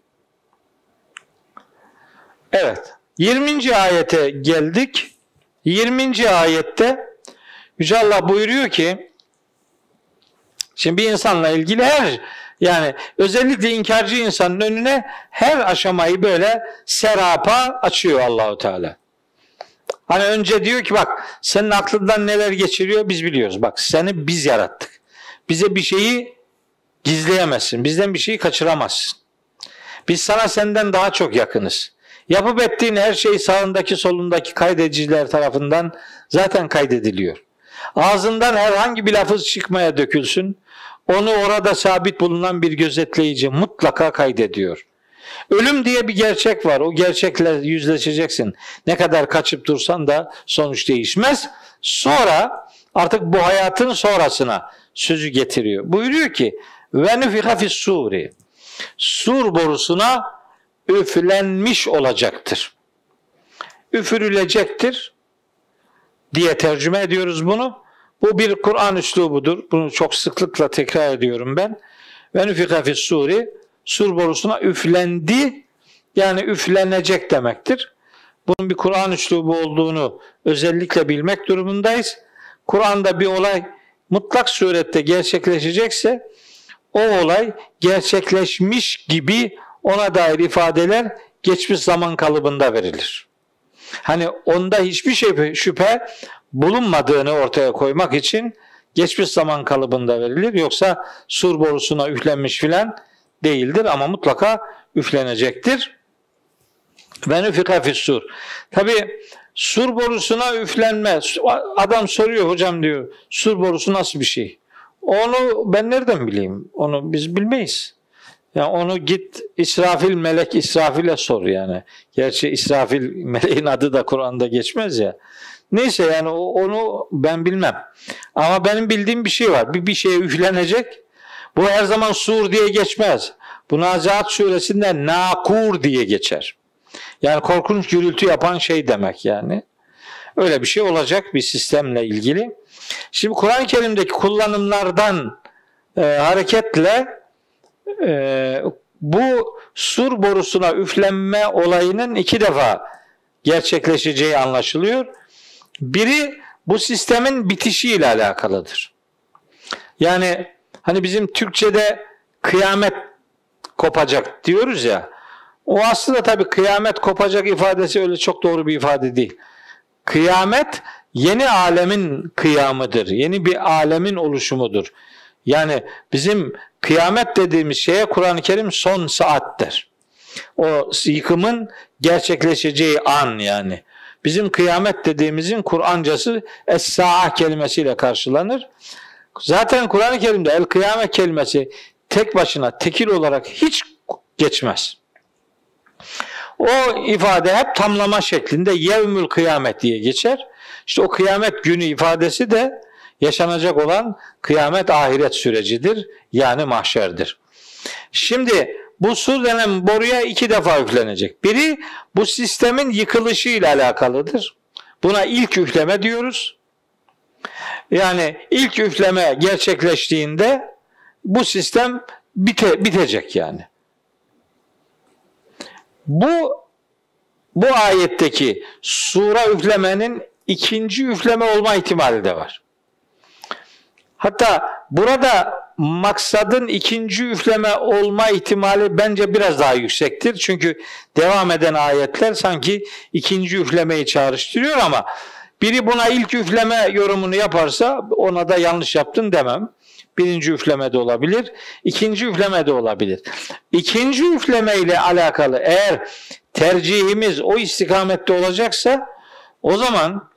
Evet. 20. ayete geldik. 20. ayette Yüce Allah buyuruyor ki şimdi bir insanla ilgili her yani özellikle inkarcı insanın önüne her aşamayı böyle serapa açıyor Allahu Teala. Hani önce diyor ki bak senin aklından neler geçiriyor biz biliyoruz. Bak seni biz yarattık. Bize bir şeyi gizleyemezsin. Bizden bir şeyi kaçıramazsın. Biz sana senden daha çok yakınız. Yapıp ettiğin her şey sağındaki solundaki kaydediciler tarafından zaten kaydediliyor. Ağzından herhangi bir lafız çıkmaya dökülsün. Onu orada sabit bulunan bir gözetleyici mutlaka kaydediyor. Ölüm diye bir gerçek var. O gerçekle yüzleşeceksin. Ne kadar kaçıp dursan da sonuç değişmez. Sonra artık bu hayatın sonrasına sözü getiriyor. Buyuruyor ki ve nüfika fis suri. Sur borusuna üflenmiş olacaktır. Üfürülecektir diye tercüme ediyoruz bunu. Bu bir Kur'an üslubudur. Bunu çok sıklıkla tekrar ediyorum ben. Ve nüfika fis suri sur borusuna üflendi yani üflenecek demektir. Bunun bir Kur'an üslubu olduğunu özellikle bilmek durumundayız. Kur'an'da bir olay mutlak surette gerçekleşecekse o olay gerçekleşmiş gibi ona dair ifadeler geçmiş zaman kalıbında verilir. Hani onda hiçbir şey şüphe bulunmadığını ortaya koymak için geçmiş zaman kalıbında verilir. Yoksa sur borusuna üflenmiş filan değildir ama mutlaka üflenecektir. Ve nüfika fissur. Tabi sur borusuna üflenme. Adam soruyor hocam diyor sur borusu nasıl bir şey? Onu ben nereden bileyim? Onu biz bilmeyiz. Yani onu git İsrafil melek İsrafil'e sor yani. Gerçi İsrafil meleğin adı da Kur'an'da geçmez ya. Neyse yani onu ben bilmem. Ama benim bildiğim bir şey var. Bir, bir şeye üflenecek. Bu her zaman sur diye geçmez. Bu Nazihat suresinde nakur diye geçer. Yani korkunç gürültü yapan şey demek yani. Öyle bir şey olacak bir sistemle ilgili. Şimdi Kur'an-ı Kerim'deki kullanımlardan e, hareketle e, bu sur borusuna üflenme olayının iki defa gerçekleşeceği anlaşılıyor. Biri bu sistemin bitişiyle alakalıdır. Yani hani bizim Türkçe'de kıyamet kopacak diyoruz ya. O aslında tabii kıyamet kopacak ifadesi öyle çok doğru bir ifade değil. Kıyamet yeni alemin kıyamıdır. Yeni bir alemin oluşumudur. Yani bizim kıyamet dediğimiz şeye Kur'an-ı Kerim son saattir. O yıkımın gerçekleşeceği an yani. Bizim kıyamet dediğimizin Kur'ancası Es-Sa'a kelimesiyle karşılanır. Zaten Kur'an-ı Kerim'de el kıyamet kelimesi tek başına tekil olarak hiç geçmez. O ifade hep tamlama şeklinde yevmül kıyamet diye geçer. İşte o kıyamet günü ifadesi de yaşanacak olan kıyamet ahiret sürecidir. Yani mahşerdir. Şimdi bu sur denen boruya iki defa üflenecek. Biri bu sistemin yıkılışı ile alakalıdır. Buna ilk üfleme diyoruz. Yani ilk üfleme gerçekleştiğinde bu sistem bite, bitecek yani. Bu bu ayetteki sura üflemenin ikinci üfleme olma ihtimali de var. Hatta burada maksadın ikinci üfleme olma ihtimali bence biraz daha yüksektir. Çünkü devam eden ayetler sanki ikinci üflemeyi çağrıştırıyor ama biri buna ilk üfleme yorumunu yaparsa ona da yanlış yaptın demem. Birinci üfleme de olabilir, ikinci üfleme de olabilir. İkinci üfleme ile alakalı eğer tercihimiz o istikamette olacaksa o zaman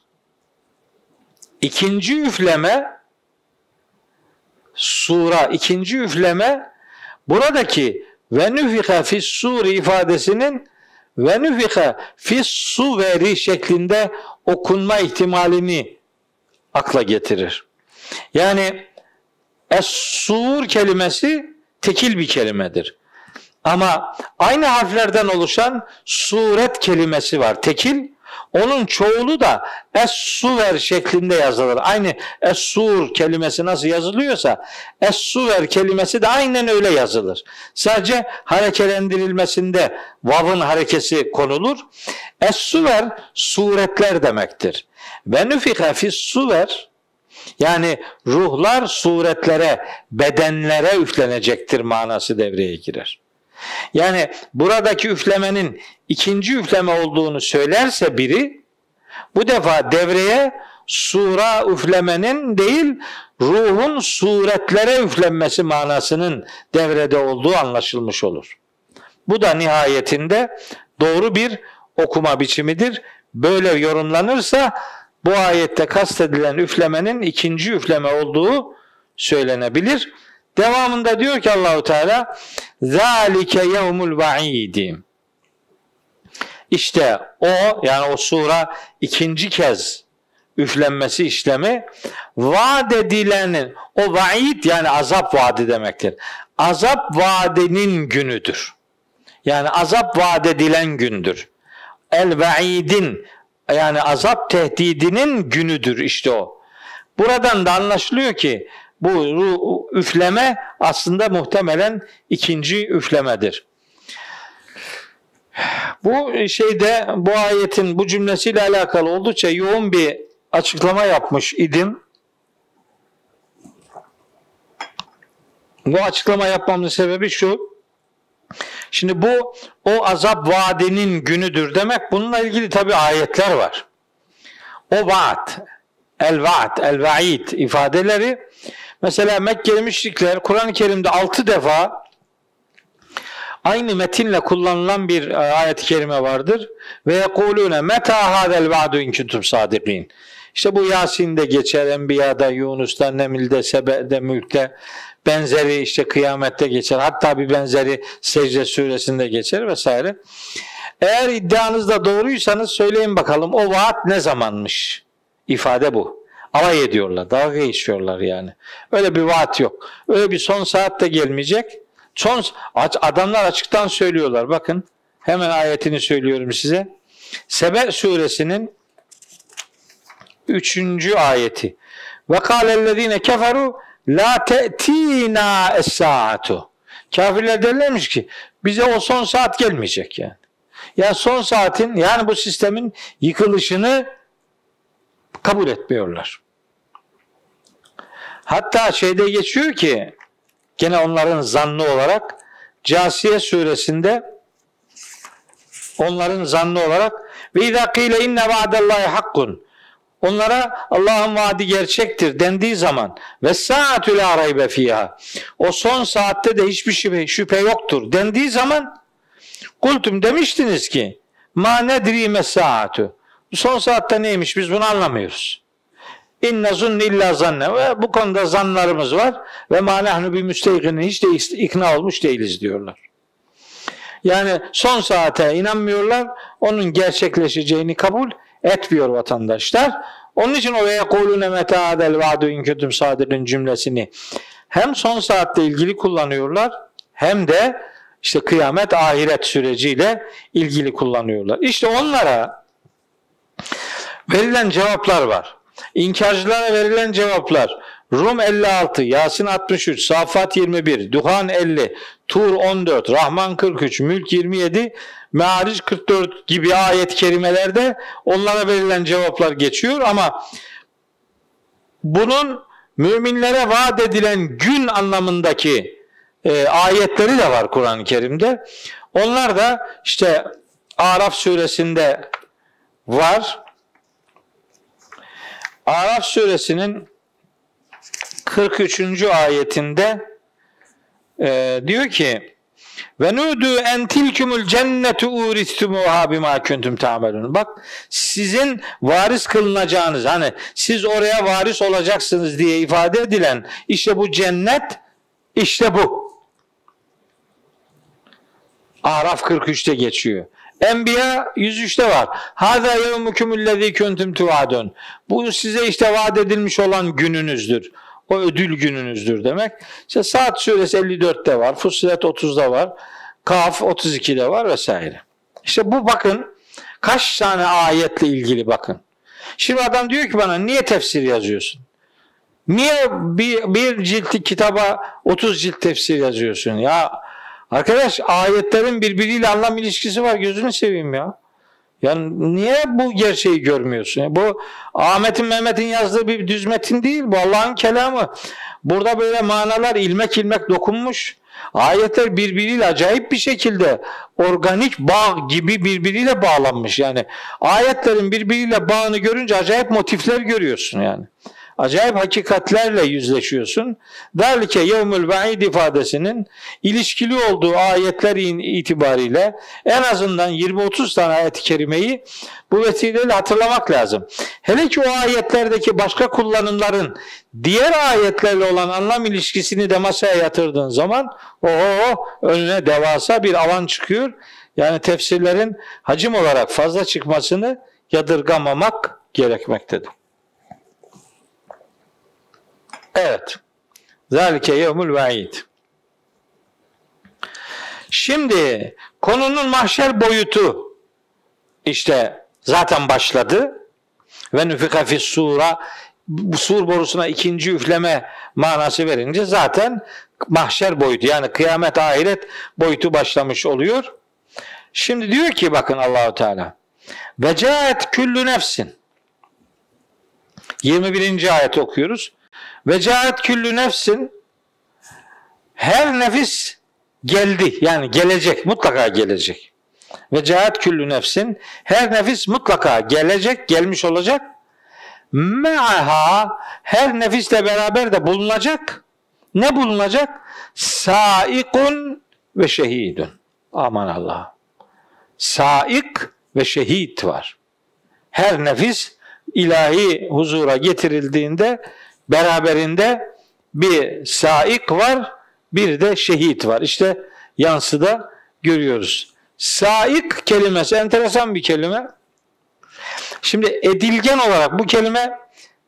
ikinci üfleme sura ikinci üfleme buradaki ve nüfika fis suri ifadesinin ve nüfika fis suveri şeklinde okunma ihtimalini akla getirir. Yani Es-sur kelimesi tekil bir kelimedir. Ama aynı harflerden oluşan suret kelimesi var. Tekil. Onun çoğulu da es-suver şeklinde yazılır. Aynı es-sur kelimesi nasıl yazılıyorsa es-suver kelimesi de aynen öyle yazılır. Sadece harekelendirilmesinde vav'ın harekesi konulur. Es-suver suretler demektir. Ve nüfika fis-suver yani ruhlar suretlere, bedenlere üflenecektir manası devreye girer. Yani buradaki üflemenin ikinci üfleme olduğunu söylerse biri bu defa devreye sura üflemenin değil ruhun suretlere üflenmesi manasının devrede olduğu anlaşılmış olur. Bu da nihayetinde doğru bir okuma biçimidir. Böyle yorumlanırsa bu ayette kastedilen üflemenin ikinci üfleme olduğu söylenebilir. Devamında diyor ki Allahu Teala zalike yevmul vaidi. İşte o yani o sura ikinci kez üflenmesi işlemi vaat edilenin o vaid yani azap vaadi demektir. Azap vaadinin günüdür. Yani azap vaat edilen gündür. El vaidin yani azap tehdidinin günüdür işte o. Buradan da anlaşılıyor ki bu üfleme aslında muhtemelen ikinci üflemedir. Bu şeyde bu ayetin bu cümlesiyle alakalı oldukça yoğun bir açıklama yapmış idim. Bu açıklama yapmamın sebebi şu. Şimdi bu o azap vaadinin günüdür demek. Bununla ilgili tabi ayetler var. O vaat, el vaat, el vaid ifadeleri mesela Mekkeli müşrikler Kur'an-ı Kerim'de altı defa aynı metinle kullanılan bir e, ayet-i kerime vardır. Ve yekulune meta hadel vaadu in kuntum sadikin. İşte bu Yasin'de geçer, Enbiya'da, Yunus'ta, Nemil'de, Sebe'de, Mülk'te benzeri işte kıyamette geçer. Hatta bir benzeri secde suresinde geçer vesaire. Eğer iddianızda doğruysanız söyleyin bakalım o vaat ne zamanmış? İfade bu. Alay ediyorlar, dalga geçiyorlar yani. Öyle bir vaat yok. Öyle bir son saatte gelmeyecek. Son adamlar açıktan söylüyorlar. Bakın hemen ayetini söylüyorum size. Sebe suresinin üçüncü ayeti. Ve kâlellezîne keferu La te'tina es-saatu. Kafirler derlermiş ki bize o son saat gelmeyecek yani. Ya son saatin yani bu sistemin yıkılışını kabul etmiyorlar. Hatta şeyde geçiyor ki gene onların zannı olarak Casiye suresinde onların zannı olarak ve izâ kîle inne va'dallahi hakkun Onlara Allah'ın vaadi gerçektir dendiği zaman ve saatü la raybe fiha. O son saatte de hiçbir şüphe, şüphe yoktur dendiği zaman kultum demiştiniz ki ma nedri saatü. Son saatte neymiş biz bunu anlamıyoruz. İnne zunni illa zanne ve bu konuda zanlarımız var ve ma nahnu bi müsteykinin hiç de ikna olmuş değiliz diyorlar. Yani son saate inanmıyorlar. Onun gerçekleşeceğini kabul etmiyor vatandaşlar. Onun için o yekulune meta adel vaadu in kuntum sadirin cümlesini hem son saatte ilgili kullanıyorlar hem de işte kıyamet ahiret süreciyle ilgili kullanıyorlar. İşte onlara verilen cevaplar var. İnkarcılara verilen cevaplar Rum 56, Yasin 63, Safat 21, Duhan 50, Tur 14, Rahman 43, Mülk 27, Meariç 44 gibi ayet kerimelerde onlara verilen cevaplar geçiyor ama bunun müminlere vaat edilen gün anlamındaki e, ayetleri de var Kur'an-ı Kerim'de. Onlar da işte Araf suresinde var. Araf suresinin 43. ayetinde e, diyor ki ve nudu en tilkumul cennetu uristumuha bima kuntum ta'melun. Bak sizin varis kılınacağınız hani siz oraya varis olacaksınız diye ifade edilen işte bu cennet işte bu. Araf 43'te geçiyor. Enbiya 103'te var. Hâzâ yevmukumullezî kuntum tuadun. Bu size işte vaat edilmiş olan gününüzdür. O ödül gününüzdür demek. İşte Saat suresi 54'te var. Fussilet 30'da var. Kaf 32'de var vesaire. İşte bu bakın kaç tane ayetle ilgili bakın. Şimdi adam diyor ki bana niye tefsir yazıyorsun? Niye bir, bir ciltlik kitaba 30 cilt tefsir yazıyorsun? Ya arkadaş ayetlerin birbiriyle anlam ilişkisi var gözünü seveyim ya. Yani niye bu gerçeği görmüyorsun? Bu Ahmet'in Mehmet'in yazdığı bir düz metin değil. Bu Allah'ın kelamı. Burada böyle manalar ilmek ilmek dokunmuş. Ayetler birbiriyle acayip bir şekilde organik bağ gibi birbiriyle bağlanmış. Yani ayetlerin birbiriyle bağını görünce acayip motifler görüyorsun yani acayip hakikatlerle yüzleşiyorsun. Derlike yevmül ve'id ifadesinin ilişkili olduğu ayetler itibariyle en azından 20-30 tane ayet-i kerimeyi bu vesileyle hatırlamak lazım. Hele ki o ayetlerdeki başka kullanımların diğer ayetlerle olan anlam ilişkisini de masaya yatırdığın zaman o önüne devasa bir alan çıkıyor. Yani tefsirlerin hacim olarak fazla çıkmasını yadırgamamak gerekmektedir. Evet. Zalike yevmul vaid. Şimdi konunun mahşer boyutu işte zaten başladı. Ve nüfika fis sura sur borusuna ikinci üfleme manası verince zaten mahşer boyutu yani kıyamet ahiret boyutu başlamış oluyor. Şimdi diyor ki bakın Allahu Teala ve caet küllü nefsin 21. ayet okuyoruz. Ve caet küllü nefsin her nefis geldi. Yani gelecek. Mutlaka gelecek. Ve caet küllü nefsin her nefis mutlaka gelecek, gelmiş olacak. Me'aha her nefisle beraber de bulunacak. Ne bulunacak? Saikun ve şehidun. Aman Allah. Saik ve şehit var. Her nefis ilahi huzura getirildiğinde beraberinde bir saik var, bir de şehit var. İşte yansıda görüyoruz. Saik kelimesi enteresan bir kelime. Şimdi edilgen olarak bu kelime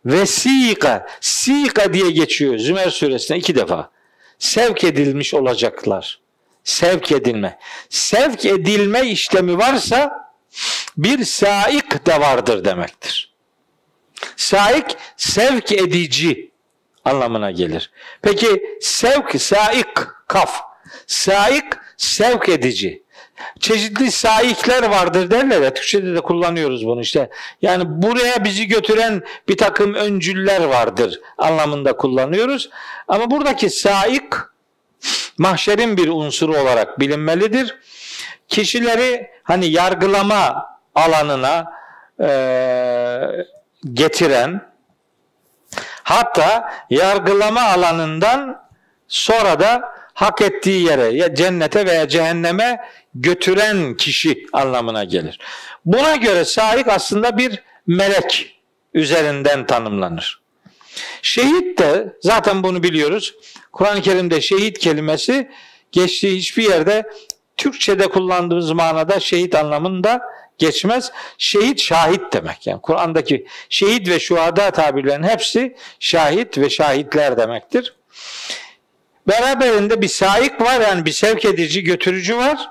vesika, sika diye geçiyor Zümer suresinde iki defa. Sevk edilmiş olacaklar. Sevk edilme. Sevk edilme işlemi varsa bir saik de vardır demektir. Saik sevk edici anlamına gelir. Peki sevk, saik, kaf. Saik sevk edici. Çeşitli saikler vardır derler ya. Türkçe'de de kullanıyoruz bunu işte. Yani buraya bizi götüren bir takım öncüller vardır anlamında kullanıyoruz. Ama buradaki saik mahşerin bir unsuru olarak bilinmelidir. Kişileri hani yargılama alanına getiren hatta yargılama alanından sonra da hak ettiği yere ya cennete veya cehenneme götüren kişi anlamına gelir. Buna göre saik aslında bir melek üzerinden tanımlanır. Şehit de zaten bunu biliyoruz. Kur'an-ı Kerim'de şehit kelimesi geçtiği hiçbir yerde Türkçe'de kullandığımız manada şehit anlamında geçmez. Şehit şahit demek. Yani Kur'an'daki şehit ve şuhada tabirlerin hepsi şahit ve şahitler demektir. Beraberinde bir saik var yani bir sevk edici, götürücü var.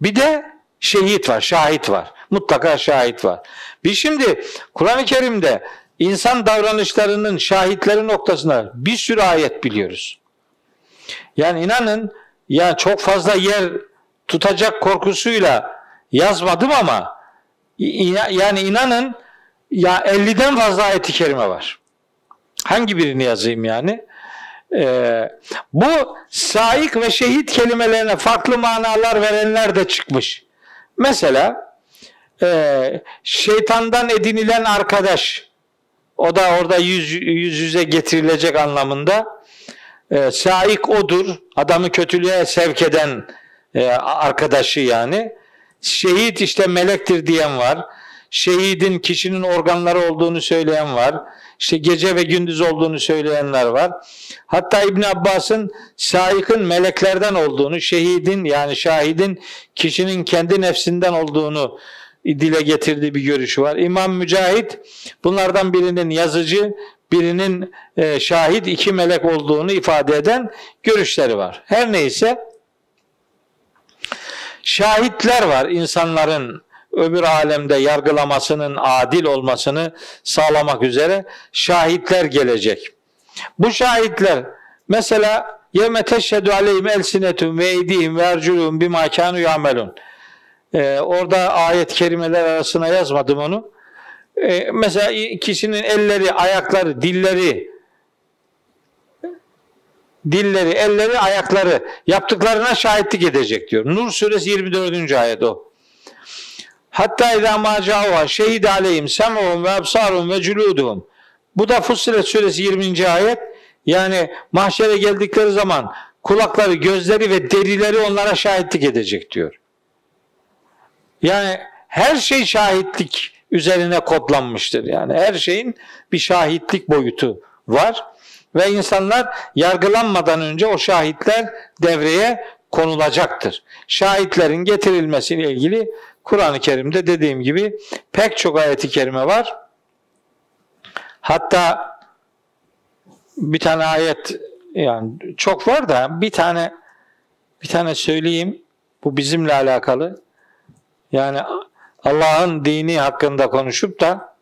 Bir de şehit var, şahit var. Mutlaka şahit var. Biz şimdi Kur'an-ı Kerim'de insan davranışlarının şahitleri noktasında bir sürü ayet biliyoruz. Yani inanın ya çok fazla yer tutacak korkusuyla yazmadım ama yani inanın ya 50'den fazla ayet-i kerime var. Hangi birini yazayım yani? Ee, bu saik ve şehit kelimelerine farklı manalar verenler de çıkmış. Mesela e, şeytandan edinilen arkadaş o da orada yüz, yüz yüze getirilecek anlamında e, saik odur. Adamı kötülüğe sevk eden e, arkadaşı yani. Şehit işte melektir diyen var. Şehidin kişinin organları olduğunu söyleyen var. İşte gece ve gündüz olduğunu söyleyenler var. Hatta İbn Abbas'ın saikın meleklerden olduğunu, şehidin yani şahidin kişinin kendi nefsinden olduğunu dile getirdiği bir görüşü var. İmam Mücahit bunlardan birinin yazıcı, birinin e, şahit iki melek olduğunu ifade eden görüşleri var. Her neyse şahitler var insanların öbür alemde yargılamasının adil olmasını sağlamak üzere şahitler gelecek. Bu şahitler mesela yevme teşhedü aleyhim elsinetum ve eydihim ve erculuhum bima kanu yamelun. Ee, orada ayet kelimeler arasına yazmadım onu. Ee, mesela kişinin elleri, ayakları, dilleri, dilleri, elleri, ayakları yaptıklarına şahitlik edecek diyor. Nur suresi 24. ayet o. Hatta idâ mâ câuha şehid aleyhim sem'uhum ve absaruhum ve cülûduhum. Bu da Fussilet suresi 20. ayet. Yani mahşere geldikleri zaman kulakları, gözleri ve derileri onlara şahitlik edecek diyor. Yani her şey şahitlik üzerine kodlanmıştır. Yani her şeyin bir şahitlik boyutu var ve insanlar yargılanmadan önce o şahitler devreye konulacaktır. Şahitlerin getirilmesiyle ilgili Kur'an-ı Kerim'de dediğim gibi pek çok ayeti kerime var. Hatta bir tane ayet yani çok var da bir tane bir tane söyleyeyim. Bu bizimle alakalı. Yani Allah'ın dini hakkında konuşup da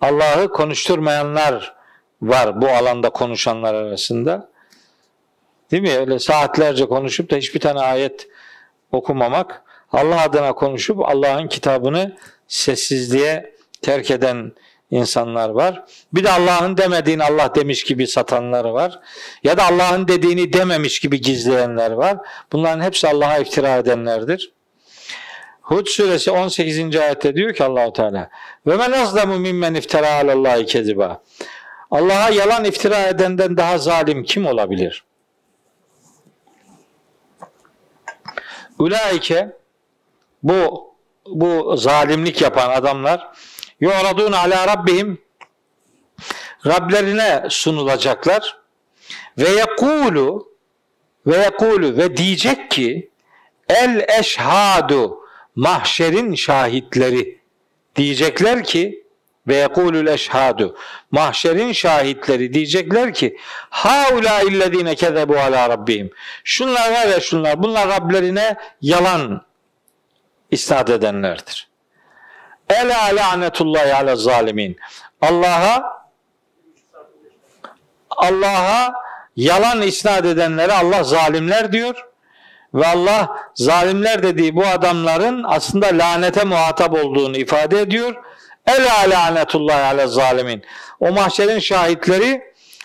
Allah'ı konuşturmayanlar var bu alanda konuşanlar arasında. Değil mi? Öyle saatlerce konuşup da hiçbir tane ayet okumamak Allah adına konuşup Allah'ın kitabını sessizliğe terk eden insanlar var. Bir de Allah'ın demediğini Allah demiş gibi satanlar var. Ya da Allah'ın dediğini dememiş gibi gizleyenler var. Bunların hepsi Allah'a iftira edenlerdir. Hud suresi 18. ayette diyor ki Allahu Teala ve men azlamu mimmen iftara alallahi keziba. Allah'a yalan iftira edenden daha zalim kim olabilir? Ulaike bu bu zalimlik yapan adamlar yuradun ala rabbihim Rablerine sunulacaklar ve yekulu ve yekulu ve diyecek ki el eşhadu mahşerin şahitleri diyecekler ki ve yekulul eşhadu mahşerin şahitleri diyecekler ki haula illezine kezebu ala rabbihim şunlar var ya şunlar bunlar Rablerine yalan isnat edenlerdir. Ela lanetullahi ala zalimin. Allah'a Allah'a yalan isnat edenlere Allah zalimler diyor. Ve Allah zalimler dediği bu adamların aslında lanete muhatap olduğunu ifade ediyor. Ela lanetullahi ala zalimin. O mahşerin şahitleri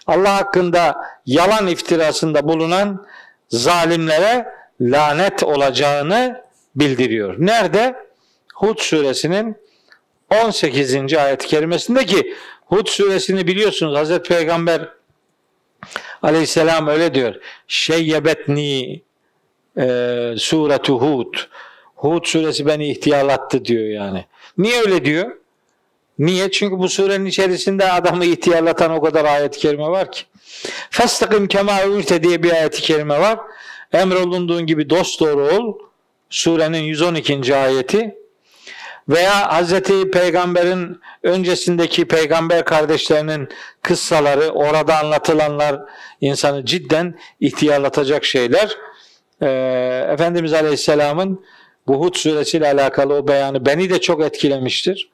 Allah hakkında yalan iftirasında bulunan zalimlere lanet olacağını bildiriyor. Nerede? Hud suresinin 18. ayet-i kerimesinde ki Hud suresini biliyorsunuz Hazreti Peygamber aleyhisselam öyle diyor. Şeyyebetni e, suretu Hud. Hud suresi beni ihtiyarlattı diyor yani. Niye öyle diyor? Niye? Çünkü bu surenin içerisinde adamı ihtiyarlatan o kadar ayet-i kerime var ki. Festakim kema ürte diye bir ayet-i kerime var. Emrolunduğun gibi dost doğru ol surenin 112. ayeti veya Hazreti Peygamber'in öncesindeki peygamber kardeşlerinin kıssaları, orada anlatılanlar insanı cidden ihtiyarlatacak şeyler. Ee, Efendimiz Aleyhisselam'ın bu Hud suresiyle alakalı o beyanı beni de çok etkilemiştir.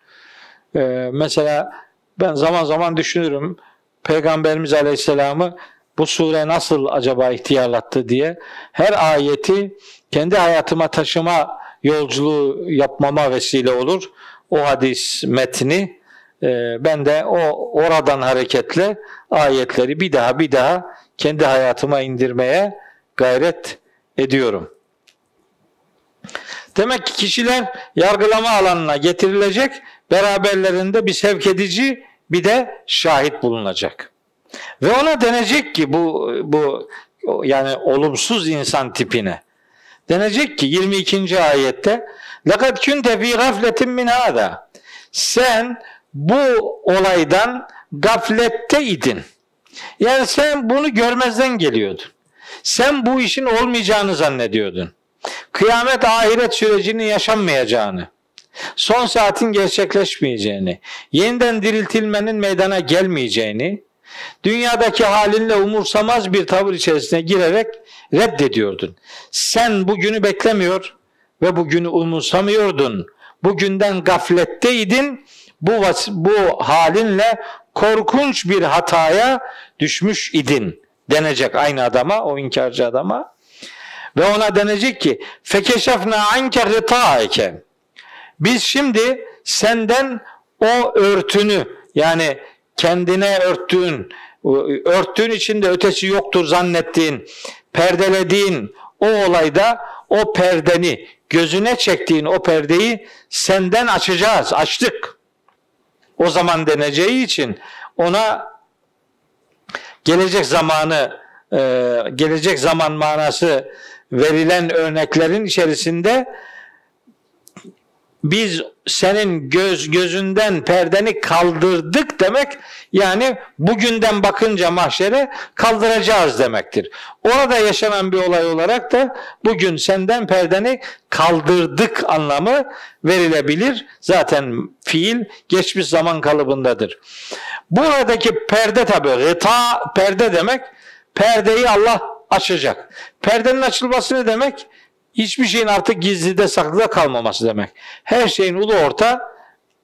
Ee, mesela ben zaman zaman düşünürüm Peygamberimiz Aleyhisselam'ı bu sure nasıl acaba ihtiyarlattı diye her ayeti kendi hayatıma taşıma yolculuğu yapmama vesile olur. O hadis metni e, ben de o oradan hareketle ayetleri bir daha bir daha kendi hayatıma indirmeye gayret ediyorum. Demek ki kişiler yargılama alanına getirilecek, beraberlerinde bir sevk edici bir de şahit bulunacak. Ve ona denecek ki bu bu yani olumsuz insan tipine denecek ki 22. ayette "Lekad kunte fi gafletin min hada." Sen bu olaydan gafletteydin. Yani sen bunu görmezden geliyordun. Sen bu işin olmayacağını zannediyordun. Kıyamet ahiret sürecinin yaşanmayacağını son saatin gerçekleşmeyeceğini, yeniden diriltilmenin meydana gelmeyeceğini, dünyadaki halinle umursamaz bir tavır içerisine girerek reddediyordun. Sen bugünü beklemiyor ve bugünü umursamıyordun. Bugünden gafletteydin. Bu, bu halinle korkunç bir hataya düşmüş idin denecek aynı adama, o inkarcı adama. Ve ona denecek ki fekeşefna anke gıtaike. Biz şimdi senden o örtünü yani kendine örttüğün, örttüğün içinde ötesi yoktur zannettiğin, perdelediğin o olayda o perdeni, gözüne çektiğin o perdeyi senden açacağız, açtık. O zaman deneceği için ona gelecek zamanı, e, gelecek zaman manası verilen örneklerin içerisinde biz senin göz gözünden perdeni kaldırdık demek yani bugünden bakınca mahşere kaldıracağız demektir. Orada yaşanan bir olay olarak da bugün senden perdeni kaldırdık anlamı verilebilir. Zaten fiil geçmiş zaman kalıbındadır. Buradaki perde tabi gıta perde demek perdeyi Allah açacak. Perdenin açılması ne demek? Hiçbir şeyin artık gizlide saklıda kalmaması demek. Her şeyin ulu orta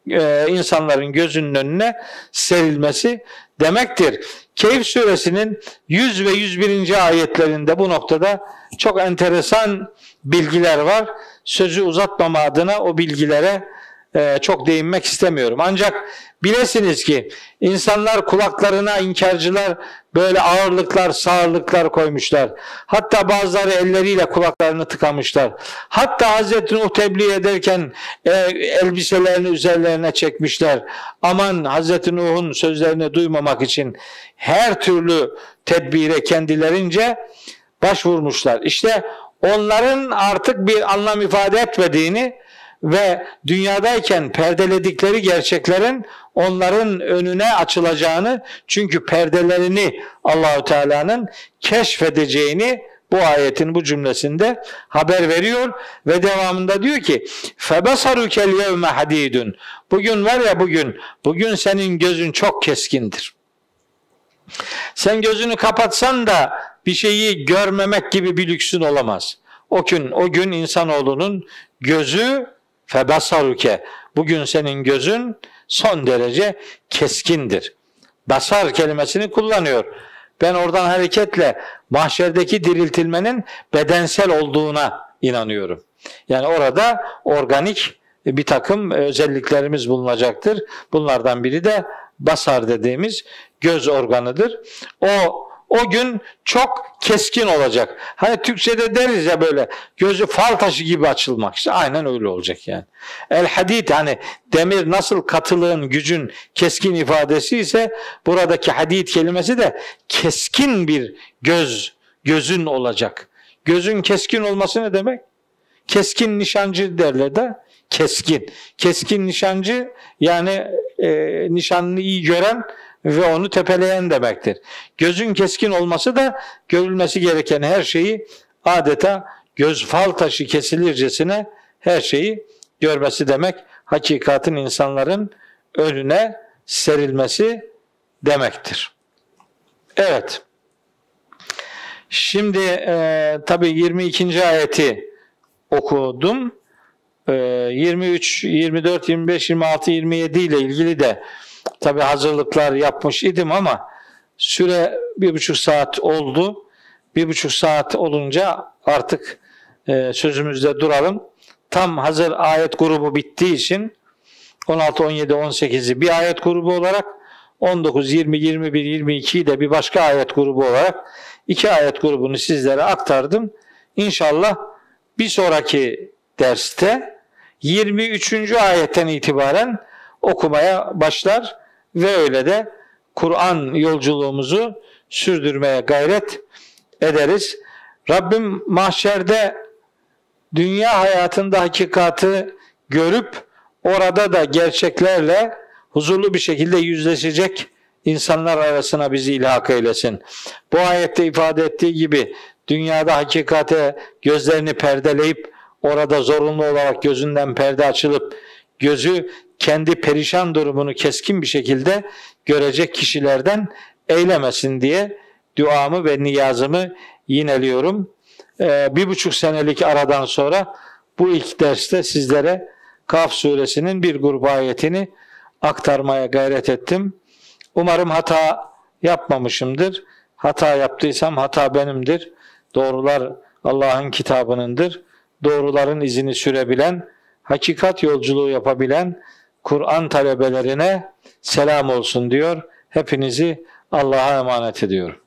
e, insanların gözünün önüne serilmesi demektir. Keyif suresinin 100 ve 101. ayetlerinde bu noktada çok enteresan bilgiler var. Sözü uzatmama adına o bilgilere e, çok değinmek istemiyorum. Ancak bilesiniz ki insanlar kulaklarına inkarcılar böyle ağırlıklar, sağırlıklar koymuşlar. Hatta bazıları elleriyle kulaklarını tıkamışlar. Hatta Hazreti Nuh tebliğ ederken e, elbiselerini üzerlerine çekmişler. Aman Hazreti Nuh'un sözlerini duymamak için her türlü tedbire kendilerince başvurmuşlar. İşte onların artık bir anlam ifade etmediğini ve dünyadayken perdeledikleri gerçeklerin onların önüne açılacağını çünkü perdelerini Allahu Teala'nın keşfedeceğini bu ayetin bu cümlesinde haber veriyor ve devamında diyor ki febasarukel yevme hadidun bugün var ya bugün bugün senin gözün çok keskindir. Sen gözünü kapatsan da bir şeyi görmemek gibi bir lüksün olamaz. O gün o gün insanoğlunun gözü febasaruke bugün senin gözün son derece keskindir. Basar kelimesini kullanıyor. Ben oradan hareketle mahşerdeki diriltilmenin bedensel olduğuna inanıyorum. Yani orada organik bir takım özelliklerimiz bulunacaktır. Bunlardan biri de basar dediğimiz göz organıdır. O o gün çok keskin olacak. Hani Türkçe'de deriz ya böyle gözü fal taşı gibi açılmak işte aynen öyle olacak yani. El hadid hani demir nasıl katılığın gücün keskin ifadesi ise buradaki hadid kelimesi de keskin bir göz gözün olacak. Gözün keskin olması ne demek? Keskin nişancı derler de keskin. Keskin nişancı yani e, nişanını iyi gören ve onu tepeleyen demektir. Gözün keskin olması da görülmesi gereken her şeyi adeta göz fal taşı kesilircesine her şeyi görmesi demek hakikatin insanların önüne serilmesi demektir. Evet. Şimdi e, tabi 22. ayeti okudum. E, 23, 24, 25, 26, 27 ile ilgili de tabi hazırlıklar yapmış idim ama süre bir buçuk saat oldu. Bir buçuk saat olunca artık e, sözümüzde duralım. Tam hazır ayet grubu bittiği için 16, 17, 18'i bir ayet grubu olarak 19, 20, 21, 22'yi de bir başka ayet grubu olarak iki ayet grubunu sizlere aktardım. İnşallah bir sonraki derste 23. ayetten itibaren okumaya başlar ve öyle de Kur'an yolculuğumuzu sürdürmeye gayret ederiz. Rabbim mahşerde dünya hayatında hakikati görüp orada da gerçeklerle huzurlu bir şekilde yüzleşecek insanlar arasına bizi ilhak eylesin. Bu ayette ifade ettiği gibi dünyada hakikate gözlerini perdeleyip orada zorunlu olarak gözünden perde açılıp gözü kendi perişan durumunu keskin bir şekilde görecek kişilerden eylemesin diye duamı ve niyazımı yineliyorum. Ee, bir buçuk senelik aradan sonra bu ilk derste sizlere Kaf suresinin bir grup ayetini aktarmaya gayret ettim. Umarım hata yapmamışımdır. Hata yaptıysam hata benimdir. Doğrular Allah'ın kitabınındır. Doğruların izini sürebilen, hakikat yolculuğu yapabilen Kur'an talebelerine selam olsun diyor. Hepinizi Allah'a emanet ediyorum.